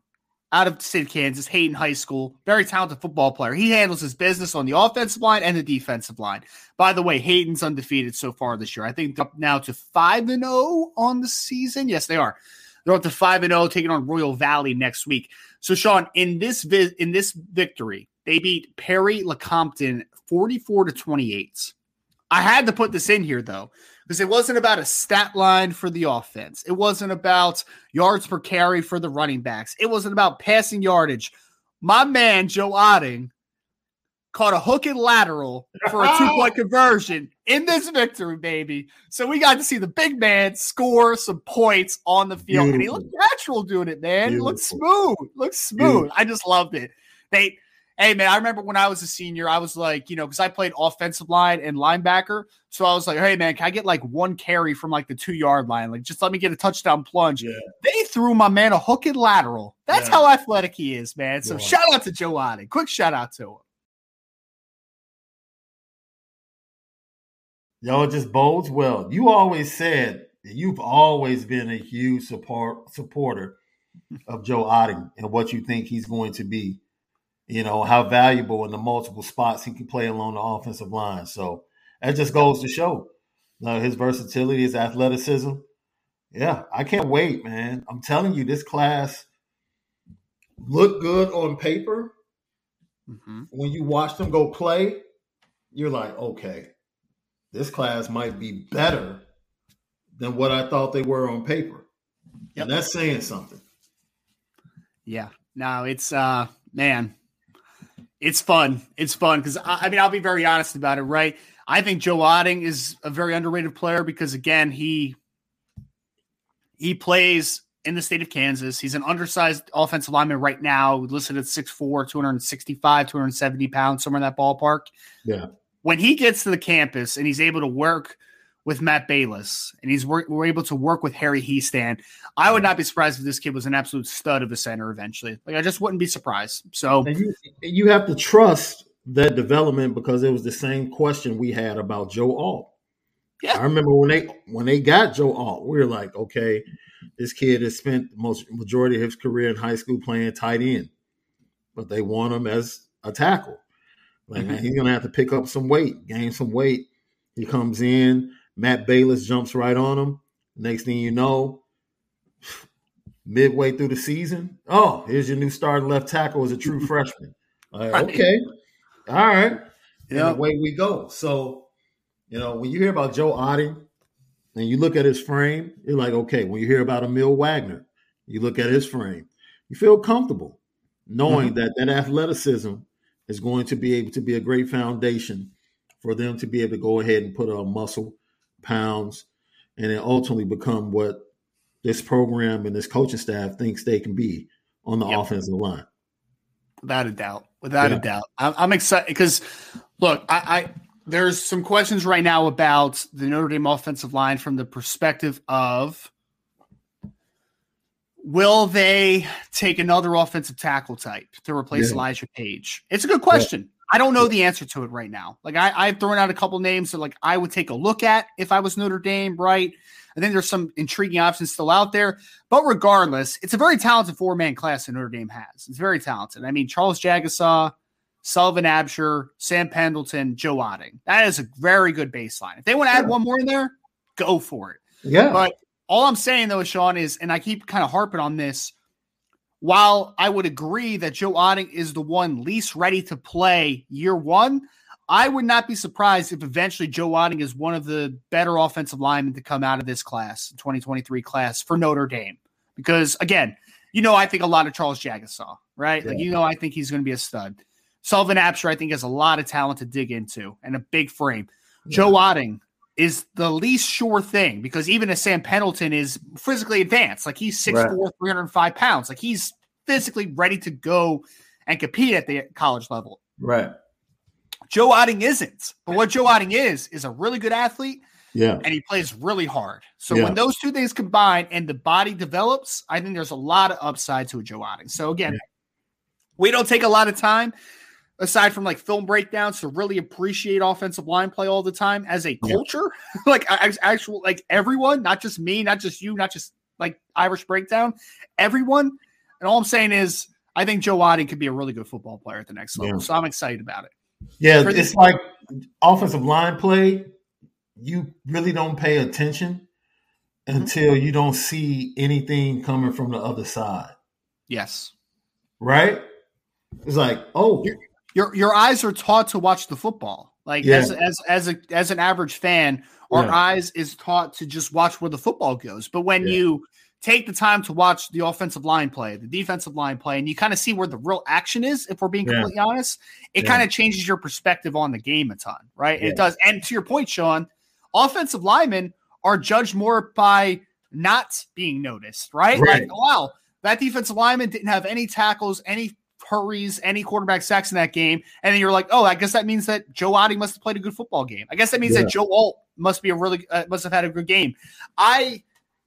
out of of Kansas, Hayden High School, very talented football player. He handles his business on the offensive line and the defensive line. By the way, Hayden's undefeated so far this year. I think up now to 5 and 0 on the season. Yes, they are. They're up to 5 and 0 taking on Royal Valley next week. So Sean, in this vi- in this victory, they beat Perry Lecompton 44 to 28. I had to put this in here though because it wasn't about a stat line for the offense. It wasn't about yards per carry for the running backs. It wasn't about passing yardage. My man, Joe Otting, caught a hook and lateral for a two point conversion in this victory, baby. So we got to see the big man score some points on the field. Beautiful. And he looked natural doing it, man. Beautiful. He looked smooth. Looked smooth. Beautiful. I just loved it. They Hey man, I remember when I was a senior, I was like, you know, because I played offensive line and linebacker. So I was like, hey man, can I get like one carry from like the two yard line? Like, just let me get a touchdown plunge. Yeah. They threw my man a hook and lateral. That's yeah. how athletic he is, man. So yeah. shout out to Joe Otting. Quick shout out to him. Y'all just bodes well. You always said you've always been a huge support supporter of Joe Otting and what you think he's going to be you know, how valuable in the multiple spots he can play along the offensive line. So that just goes to show uh, his versatility, his athleticism. Yeah, I can't wait, man. I'm telling you, this class looked good on paper. Mm-hmm. When you watch them go play, you're like, okay, this class might be better than what I thought they were on paper. Yep. And that's saying something. Yeah. No, it's uh man, it's fun. It's fun because I, I, mean I'll be very honest about it, right? I think Joe Otting is a very underrated player because again he he plays in the state of Kansas. He's an undersized offensive lineman right now, listed at 6'4, 265, 270 pounds, somewhere in that ballpark. Yeah. When he gets to the campus and he's able to work with Matt Balis, and he's work, we're able to work with Harry Hiestand. I would not be surprised if this kid was an absolute stud of a center eventually. Like I just wouldn't be surprised. So and you, you have to trust that development because it was the same question we had about Joe Alt. Yeah. I remember when they when they got Joe Alt, we were like, okay, this kid has spent the most majority of his career in high school playing tight end, but they want him as a tackle. Like mm-hmm. he's gonna have to pick up some weight, gain some weight. He comes in, Matt Balis jumps right on him. Next thing you know, midway through the season, oh, here's your new starting left tackle as a true freshman. Right. Okay, all right, and away we go. So, you know, when you hear about Joe Otting and you look at his frame, you're like, okay. When you hear about Aamil Wagner, you look at his frame, you feel comfortable knowing mm-hmm. that that athleticism is going to be able to be a great foundation for them to be able to go ahead and put on muscle, pounds, and then ultimately become what this program and this coaching staff thinks they can be on the yep. offensive line. Without a doubt, without yeah. a doubt, I'm, I'm excited because look, I, I there's some questions right now about the Notre Dame offensive line from the perspective of will they take another offensive tackle type to replace yeah. Elijah Paige? It's a good question. I don't know the answer to it right now. Like I, I've thrown out a couple names that like I would take a look at if I was Notre Dame, right? I think there's some intriguing options still out there. But regardless, it's a very talented four man class that Notre Dame has. It's very talented. I mean, Charles Jagusah, Sullivan Absher, Sam Pendleton, Joe Otting. That is a very good baseline. If they want to add one more in there, go for it. Yeah. But all I'm saying though, Sean, is, and I keep kind of harping on this, while I would agree that Joe Otting is the one least ready to play year one, I would not be surprised if eventually Joe Otting is one of the better offensive linemen to come out of this class, 2023 class for Notre Dame. Because again, you know, I think a lot of Charles Jagusah, right? Yeah. Like, you know, I think he's going to be a stud. Sullivan Absher, I think, has a lot of talent to dig into and a big frame. Yeah. Joe Otting is the least sure thing because even as Sam Pendleton is physically advanced, like he's 6'4, right. 305 pounds, like he's physically ready to go and compete at the college level. Right. Joe Otting isn't. But what Joe Otting is, is a really good athlete. Yeah. And he plays really hard. So yeah. when those two things combine and the body develops, I think there's a lot of upside to a Joe Otting. So again, yeah. we don't take a lot of time aside from like film breakdowns to really appreciate offensive line play all the time as a culture. Yeah. like actual like everyone, not just me, not just you, not just like Irish breakdown, everyone. And all I'm saying is I think Joe Otting could be a really good football player at the next level. So I'm excited about it. Yeah, For it's like offensive line play. You really don't pay attention mm-hmm. until you don't see anything coming from the other side. Yes. Right? It's like, oh, your your, your eyes are taught to watch the football. Like yeah. as as as a as an average fan, our yeah. eyes is taught to just watch where the football goes. But when yeah. you take the time to watch the offensive line play, the defensive line play, and you kind of see where the real action is, if we're being completely honest, it kind of changes your perspective on the game a ton, right? It does. And to your point, Sean, offensive linemen are judged more by not being noticed, right? right. Like, wow, that defensive lineman didn't have any tackles, any hurries, any quarterback sacks in that game. And then you're like, oh, I guess that means that Joe Otting must have played a good football game. I guess that means that Joe Alt must be a really, uh, must have had a good game. I,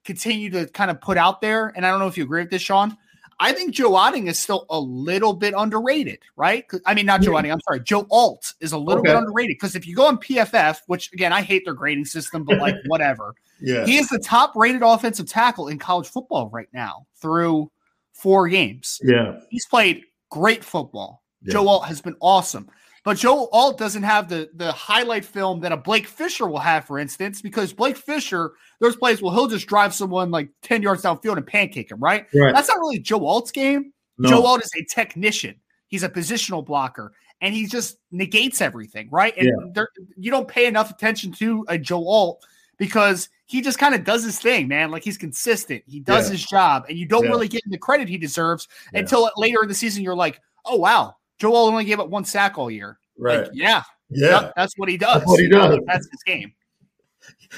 continue to kind of put out there, and I don't know if you agree with this, Sean. I think Joe Otting is still a little bit underrated, right? I mean, not Joe yeah. Otting. I'm sorry. Joe Alt is a little okay. bit underrated because if you go on PFF, which again, I hate their grading system, but like whatever. yeah. He is the top rated offensive tackle in college football right now through four games. Yeah. He's played great football. Yeah. Joe Alt has been awesome. But Joe Alt doesn't have the the highlight film that a Blake Fisher will have, for instance, because Blake Fisher, there's plays where he'll just drive someone like 10 yards downfield and pancake him, right? right. That's not really Joe Alt's game. No. Joe Alt is a technician. He's a positional blocker and he just negates everything, right? And yeah. you don't pay enough attention to a Joe Alt because he just kind of does his thing, man. Like he's consistent. He does yeah. his job, and you don't yeah. really get him the credit he deserves until later in the season. You're like, oh wow, Joel only gave up one sack all year. Right. Like, yeah. Yeah. that's what he does. That's what he does. That's his game.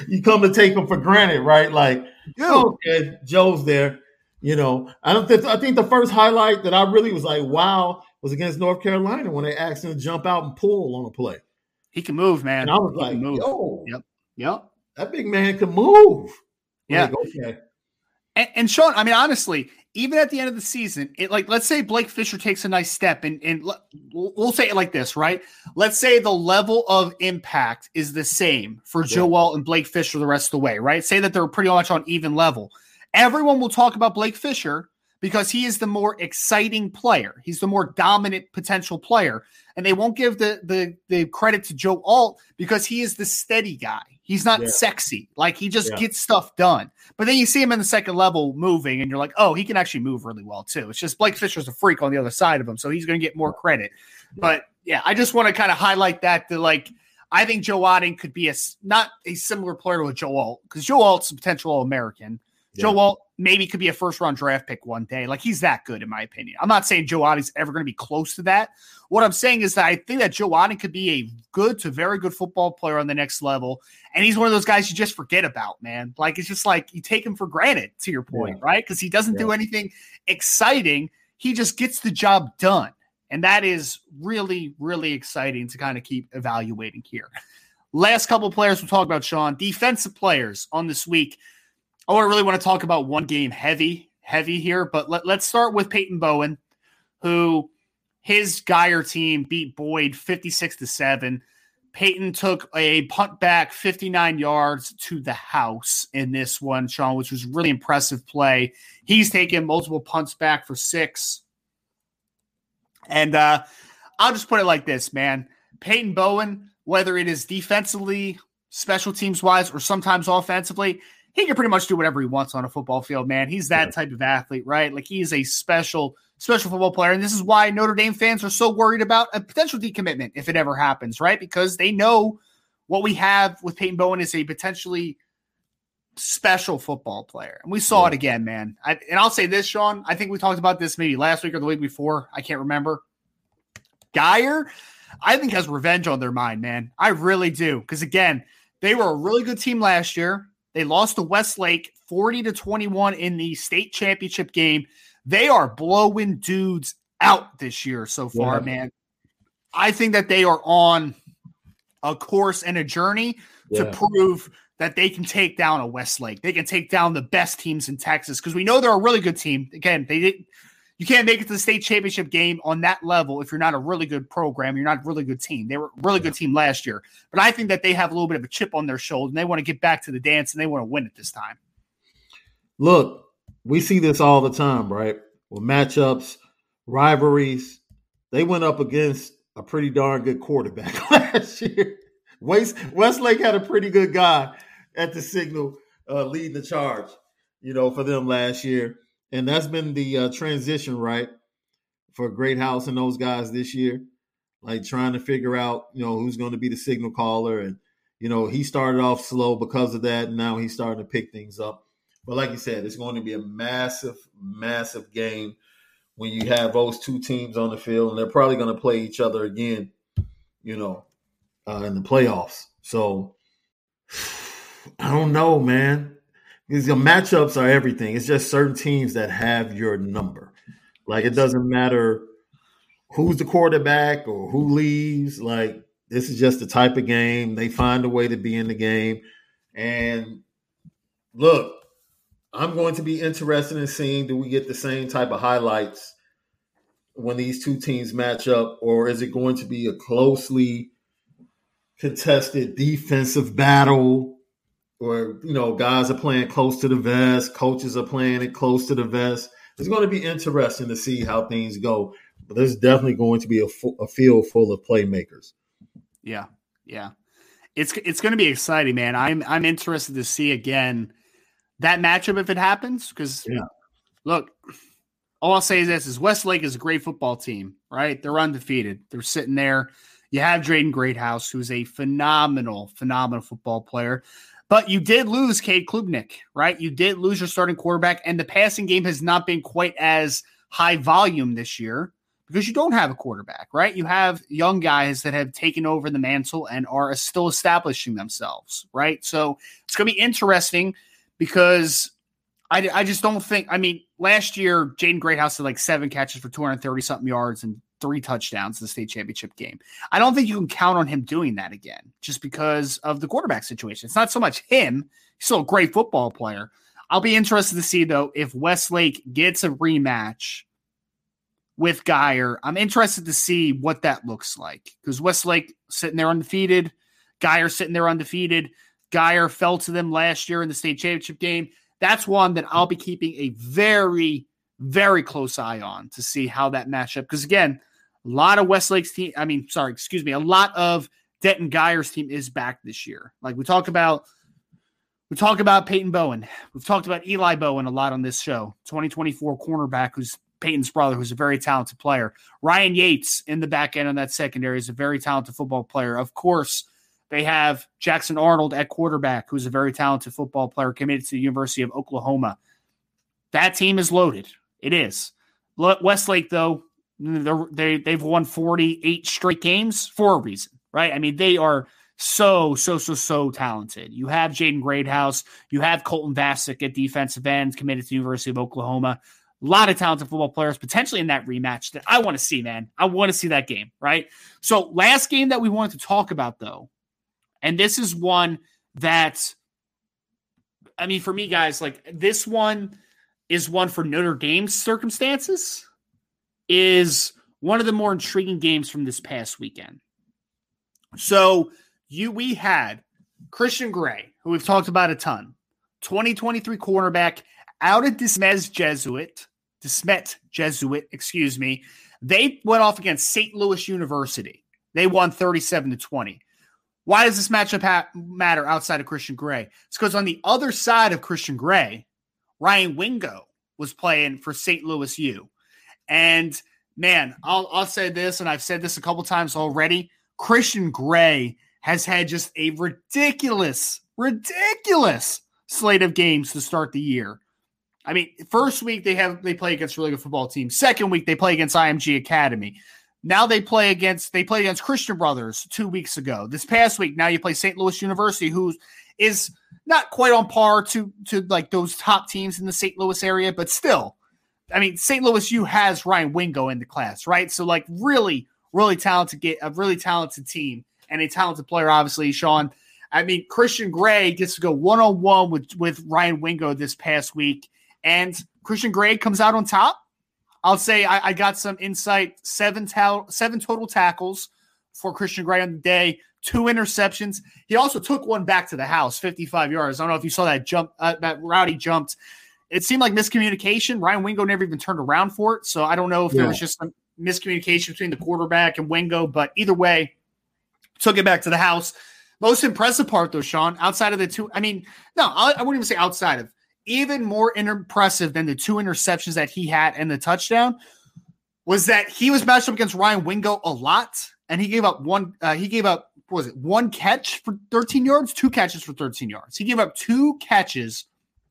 You come to take him for granted, right? Like, oh, okay, Joe's there. You know, I don't think I think the first highlight that I really was like, wow, was against North Carolina when they asked him to jump out and pull on a play. He can move, man. And I was he like, yo, yep, yep. That big man can move. Yeah. Like, okay. And, and Sean, I mean, honestly, even at the end of the season, it like let's say Blake Fisher takes a nice step, and and we'll say it like this, right? Let's say the level of impact is the same for yeah. Joe Alt and Blake Fisher the rest of the way, right? Say that they're pretty much on even level. Everyone will talk about Blake Fisher because he is the more exciting player. He's the more dominant potential player, and they won't give the the the credit to Joe Alt because he is the steady guy. He's not yeah. sexy. Like he just yeah. gets stuff done. But then you see him in the second level moving, and you're like, oh, he can actually move really well too. It's just Blake Fisher's a freak on the other side of him, so he's going to get more credit. But yeah, I just want to kind of highlight that to like. I think Joe Otting could be a not a similar player to a Joe Alt because Joe Alt's a potential All American. Yeah. Joe Alt maybe could be a first round draft pick one day. Like he's that good, in my opinion. I'm not saying Joe Otting's ever going to be close to that. What I'm saying is that I think that Joe could be a good to very good football player on the next level. And he's one of those guys you just forget about, man. Like it's just like you take him for granted, to your point, yeah. right? Because he doesn't yeah. do anything exciting. He just gets the job done. And that is really, really exciting to kind of keep evaluating here. Last couple players we'll talk about, Sean. Defensive players on this week. Oh, I really want to talk about one game heavy, heavy here, but let, let's start with Peyton Bowen, who his Guyer team beat Boyd 56 to 7. Peyton took a punt back 59 yards to the house in this one, Sean, which was really impressive play. He's taken multiple punts back for six. And uh, I'll just put it like this, man. Peyton Bowen, whether it is defensively, special teams wise, or sometimes offensively, he can pretty much do whatever he wants on a football field, man. He's that type of athlete, right? Like he is a special, special football player. And this is why Notre Dame fans are so worried about a potential decommitment if it ever happens, right? Because they know what we have with Peyton Bowen is a potentially special football player. And we saw yeah. it again, man. I, and I'll say this, Sean. I think we talked about this maybe last week or the week before. I can't remember. Guyer, I think has revenge on their mind, man. I really do. Because again, they were a really good team last year. They lost to Westlake 40 to 21 in the state championship game. They are blowing dudes out this year so far, yeah. man. I think that they are on a course and a journey yeah. to prove that they can take down a Westlake. They can take down the best teams in Texas because we know they're a really good team. Again, they you can't make it to the state championship game on that level if you're not a really good program. You're not a really good team. They were a really good team last year, but I think that they have a little bit of a chip on their shoulder and they want to get back to the dance and they want to win it this time. Look, we see this all the time, right? With matchups, rivalries. They went up against a pretty darn good quarterback last year. West, Westlake had a pretty good guy at the signal uh, leading the charge, you know, for them last year and that's been the uh, transition, right, for Greathouse and those guys this year. Like trying to figure out, you know, who's going to be the signal caller, and you know, he started off slow because of that, and now he's starting to pick things up. But like you said, it's going to be a massive, massive game when you have those two teams on the field, and they're probably going to play each other again, you know, uh, in the playoffs. So I don't know, man. These matchups are everything. It's just certain teams that have your number. Like it doesn't matter who's the quarterback or who leaves. Like this is just the type of game. They find a way to be in the game. And look, I'm going to be interested in seeing do we get the same type of highlights when these two teams match up, or is it going to be a closely contested defensive battle? Or you know, guys are playing close to the vest, coaches are playing it close to the vest. It's going to be interesting to see how things go. But there's definitely going to be a, a field full of playmakers. Yeah, yeah, it's it's going to be exciting, man. I'm I'm interested to see again that matchup if it happens. Because yeah. look, all I'll say is this: is Westlake is a great football team, right? They're undefeated. They're sitting there. You have Drayden Greathouse, who's a phenomenal, phenomenal football player. But you did lose Cade Klubnik, right? You did lose your starting quarterback, and the passing game has not been quite as high volume this year because you don't have a quarterback, right? You have young guys that have taken over the mantle and are still establishing themselves, right? So it's going to be interesting because I, I just don't think. I mean, last year Jaden Greathouse had like seven catches for 230 something yards and three touchdowns in the state championship game. I don't think you can count on him doing that again just because of the quarterback situation. It's not so much him, he's still a great football player. I'll be interested to see, though, if Westlake gets a rematch with Guyer. I'm interested to see what that looks like because Westlake sitting there undefeated, Guyer sitting there undefeated. Guyer fell to them last year in the state championship game. That's one that I'll be keeping a very, very close eye on to see how that matchup. Because again, a lot of Westlake's team, I mean, sorry, excuse me, a lot of Denton Guyer's team is back this year. Like we talk about, we talk about Peyton Bowen. We've talked about Eli Bowen a lot on this show. 2024 cornerback who's Peyton's brother, who's a very talented player. Ryan Yates in the back end on that secondary is a very talented football player. Of course, they have Jackson Arnold at quarterback, who's a very talented football player committed to the University of Oklahoma. That team is loaded. It is. Westlake, though, they they've won 48 straight games for a reason, right? I mean, they are so, so, so, so talented. You have Jaden Greathouse, you have Colton Vasek at defensive end, committed to the University of Oklahoma. A lot of talented football players potentially in that rematch that I want to see, man. I want to see that game, right? So, last game that we wanted to talk about, though, and this is one that, I mean, for me, guys, like this one is one for Notre Dame's circumstances, is one of the more intriguing games from this past weekend. So, you we had Christian Gray, who we've talked about a ton, 2023 cornerback out of Dismes Jesuit, De Smet Jesuit, excuse me. They went off against St. Louis University. They won 37 to 20. Why does this matchup ha- matter outside of Christian Gray? It's because on the other side of Christian Gray, Ryan Wingo was playing for St. Louis U. And man, I'll, I'll say this, and I've said this a couple times already. Christian Gray has had just a ridiculous, ridiculous slate of games to start the year. I mean, first week they have they play against really good football team. Second week they play against IMG Academy. Now they play against they play against Christian Brothers two weeks ago. This past week, now you play St. Louis University, who is not quite on par to to like those top teams in the St. Louis area, but still, I mean, St. Louis U has Ryan Wingo in the class, right? So like really, really talented get a really talented team and a talented player, obviously, Sean. I mean, Christian Gray gets to go one on one with with Ryan Wingo this past week, and Christian Gray comes out on top I'll say I, I got some insight. Seven ta- seven total tackles for Christian Gray on the day. Two interceptions. He also took one back to the house, 55 yards. I don't know if you saw that jump. Uh, that Rowdy jumped. It seemed like miscommunication. Ryan Wingo never even turned around for it. So I don't know if yeah. there was just some miscommunication between the quarterback and Wingo. But either way, took it back to the house. Most impressive part, though, Sean, outside of the two, I mean, no, I, I wouldn't even say outside of even more impressive than the two interceptions that he had and the touchdown was that he was matched up against Ryan Wingo a lot, and he gave up one. Uh, he gave up was it one catch for 13 yards, two catches for 13 yards. He gave up two catches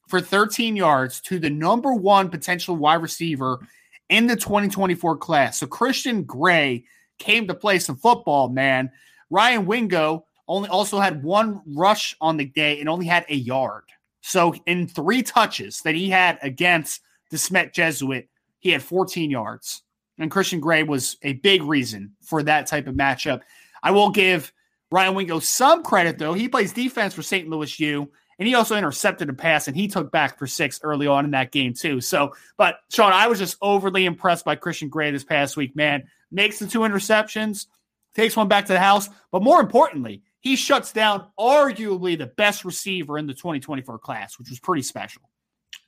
for 13 yards to the number one potential wide receiver in the 2024 class. So Christian Gray came to play some football, man. Ryan Wingo only also had one rush on the day and only had a yard. So in three touches that he had against the Smet Jesuit, he had 14 yards. And Christian Gray was a big reason for that type of matchup. I will give Ryan Wingo some credit, though. He plays defense for St. Louis U, and he also intercepted a pass, and he took back for six early on in that game, too. So, but Sean, I was just overly impressed by Christian Gray this past week, man. Makes the two interceptions, takes one back to the house, but more importantly, he shuts down arguably the best receiver in the 2024 class, which was pretty special.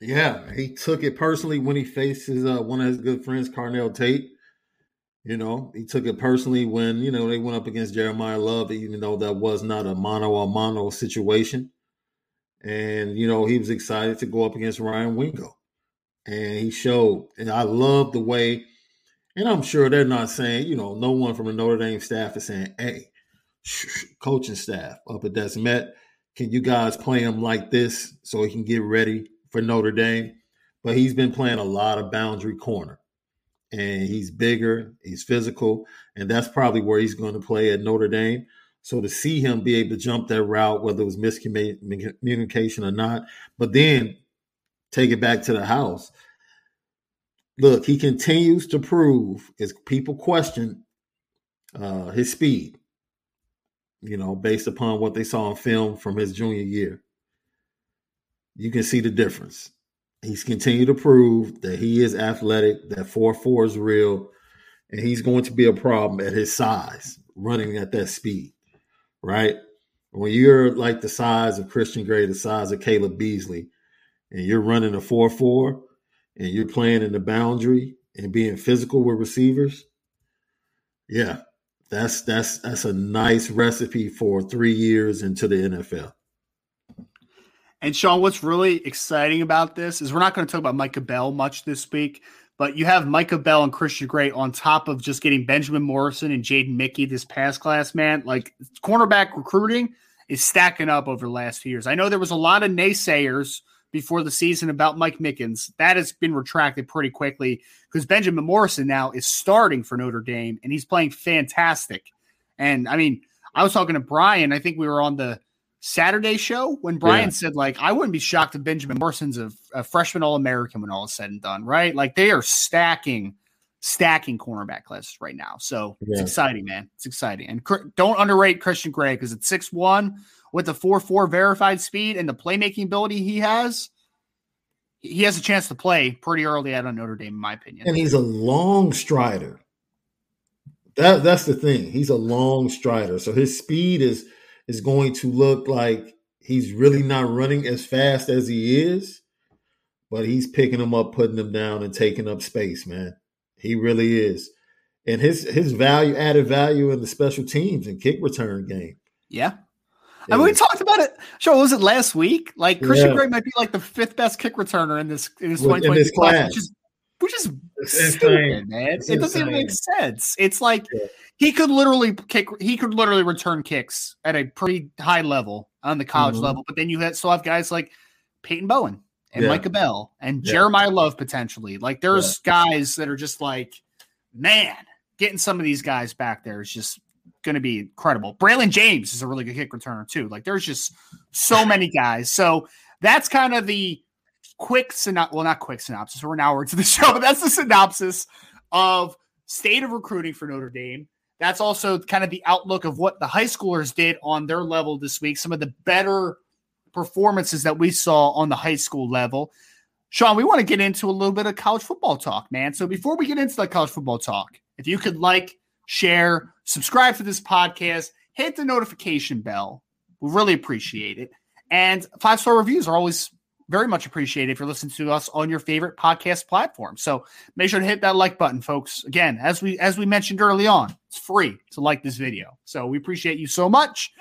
Yeah, he took it personally when he faced his uh, one of his good friends, Carnell Tate. You know, he took it personally when you know they went up against Jeremiyah Love, even though that was not a mono a mono situation. And you know, he was excited to go up against Ryan Wingo, and he showed. And I love the way. And I'm sure they're not saying, you know, no one from the Notre Dame staff is saying, "Hey, coaching staff up at De Smet. Can you guys play him like this so he can get ready for Notre Dame? But he's been playing a lot of boundary corner. And he's bigger, he's physical, and that's probably where he's going to play at Notre Dame. So to see him be able to jump that route, whether it was miscommunication or not, but then take it back to the house. Look, he continues to prove, as people question uh, his speed, you know, based upon what they saw in film from his junior year. You can see the difference. He's continued to prove that he is athletic, that 4 4 is real, and he's going to be a problem at his size, running at that speed, right? When you're like the size of Christian Gray, the size of Caleb Beasley, and you're running a 4 4 and you're playing in the boundary and being physical with receivers, yeah, That's that's that's a nice recipe for three years into the NFL. And Sean, what's really exciting about this is we're not going to talk about Micah Bell much this week, but you have Micah Bell and Christian Gray on top of just getting Benjamin Morrison and Jaden Mickey this past class, man. Like cornerback recruiting is stacking up over the last few years. I know there was a lot of naysayers before the season about Mike Mickens. That has been retracted pretty quickly because Benjamin Morrison now is starting for Notre Dame and he's playing fantastic. And I mean, I was talking to Brian. I think we were on the Saturday show when Brian yeah. said, like, I wouldn't be shocked if Benjamin Morrison's a, a freshman All American when all is said and done, right? Like they are stacking, stacking cornerback classes right now. So yeah. it's exciting, man. It's exciting. And cr- don't underrate Christian Gray because at six one with the four four verified speed and the playmaking ability he has, he has a chance to play pretty early out on Notre Dame, in my opinion. And he's a long strider. That that's the thing. He's a long strider, so his speed is is going to look like he's really not running as fast as he is, but he's picking them up, putting them down, and taking up space, man. He really is. And his his value added value in the special teams and kick return game. Yeah. I mean, we talked about it. Sure, was it last week? Like Christian yeah. Gray might be like the fifth best kick returner in this in this twenty twenty class, which is which is stupid, man. It's it doesn't even make sense. It's like yeah he could literally kick. He could literally return kicks at a pretty high level on the college mm-hmm. level. But then you still have guys like Peyton Bowen and yeah. Micah Bell and yeah. Jeremiyah Love potentially. Like there's guys that are just like, man, getting some of these guys back there is just going to be incredible. Braylon James is a really good kick returner too. Like there's just so many guys. So that's kind of the quick synopsis. Well, not quick synopsis. We're an hour into the show, but that's the synopsis of state of recruiting for Notre Dame. That's also kind of the outlook of what the high schoolers did on their level this week. Some of the better performances that we saw on the high school level. Sean, we want to get into a little bit of college football talk, man. So before we get into the college football talk, if you could like, share, subscribe to this podcast, hit the notification bell. We really appreciate it. And five star reviews are always very much appreciated if you're listening to us on your favorite podcast platform. So make sure to hit that like button, folks. Again, as we as we mentioned early on, it's free to like this video. So we appreciate you so much.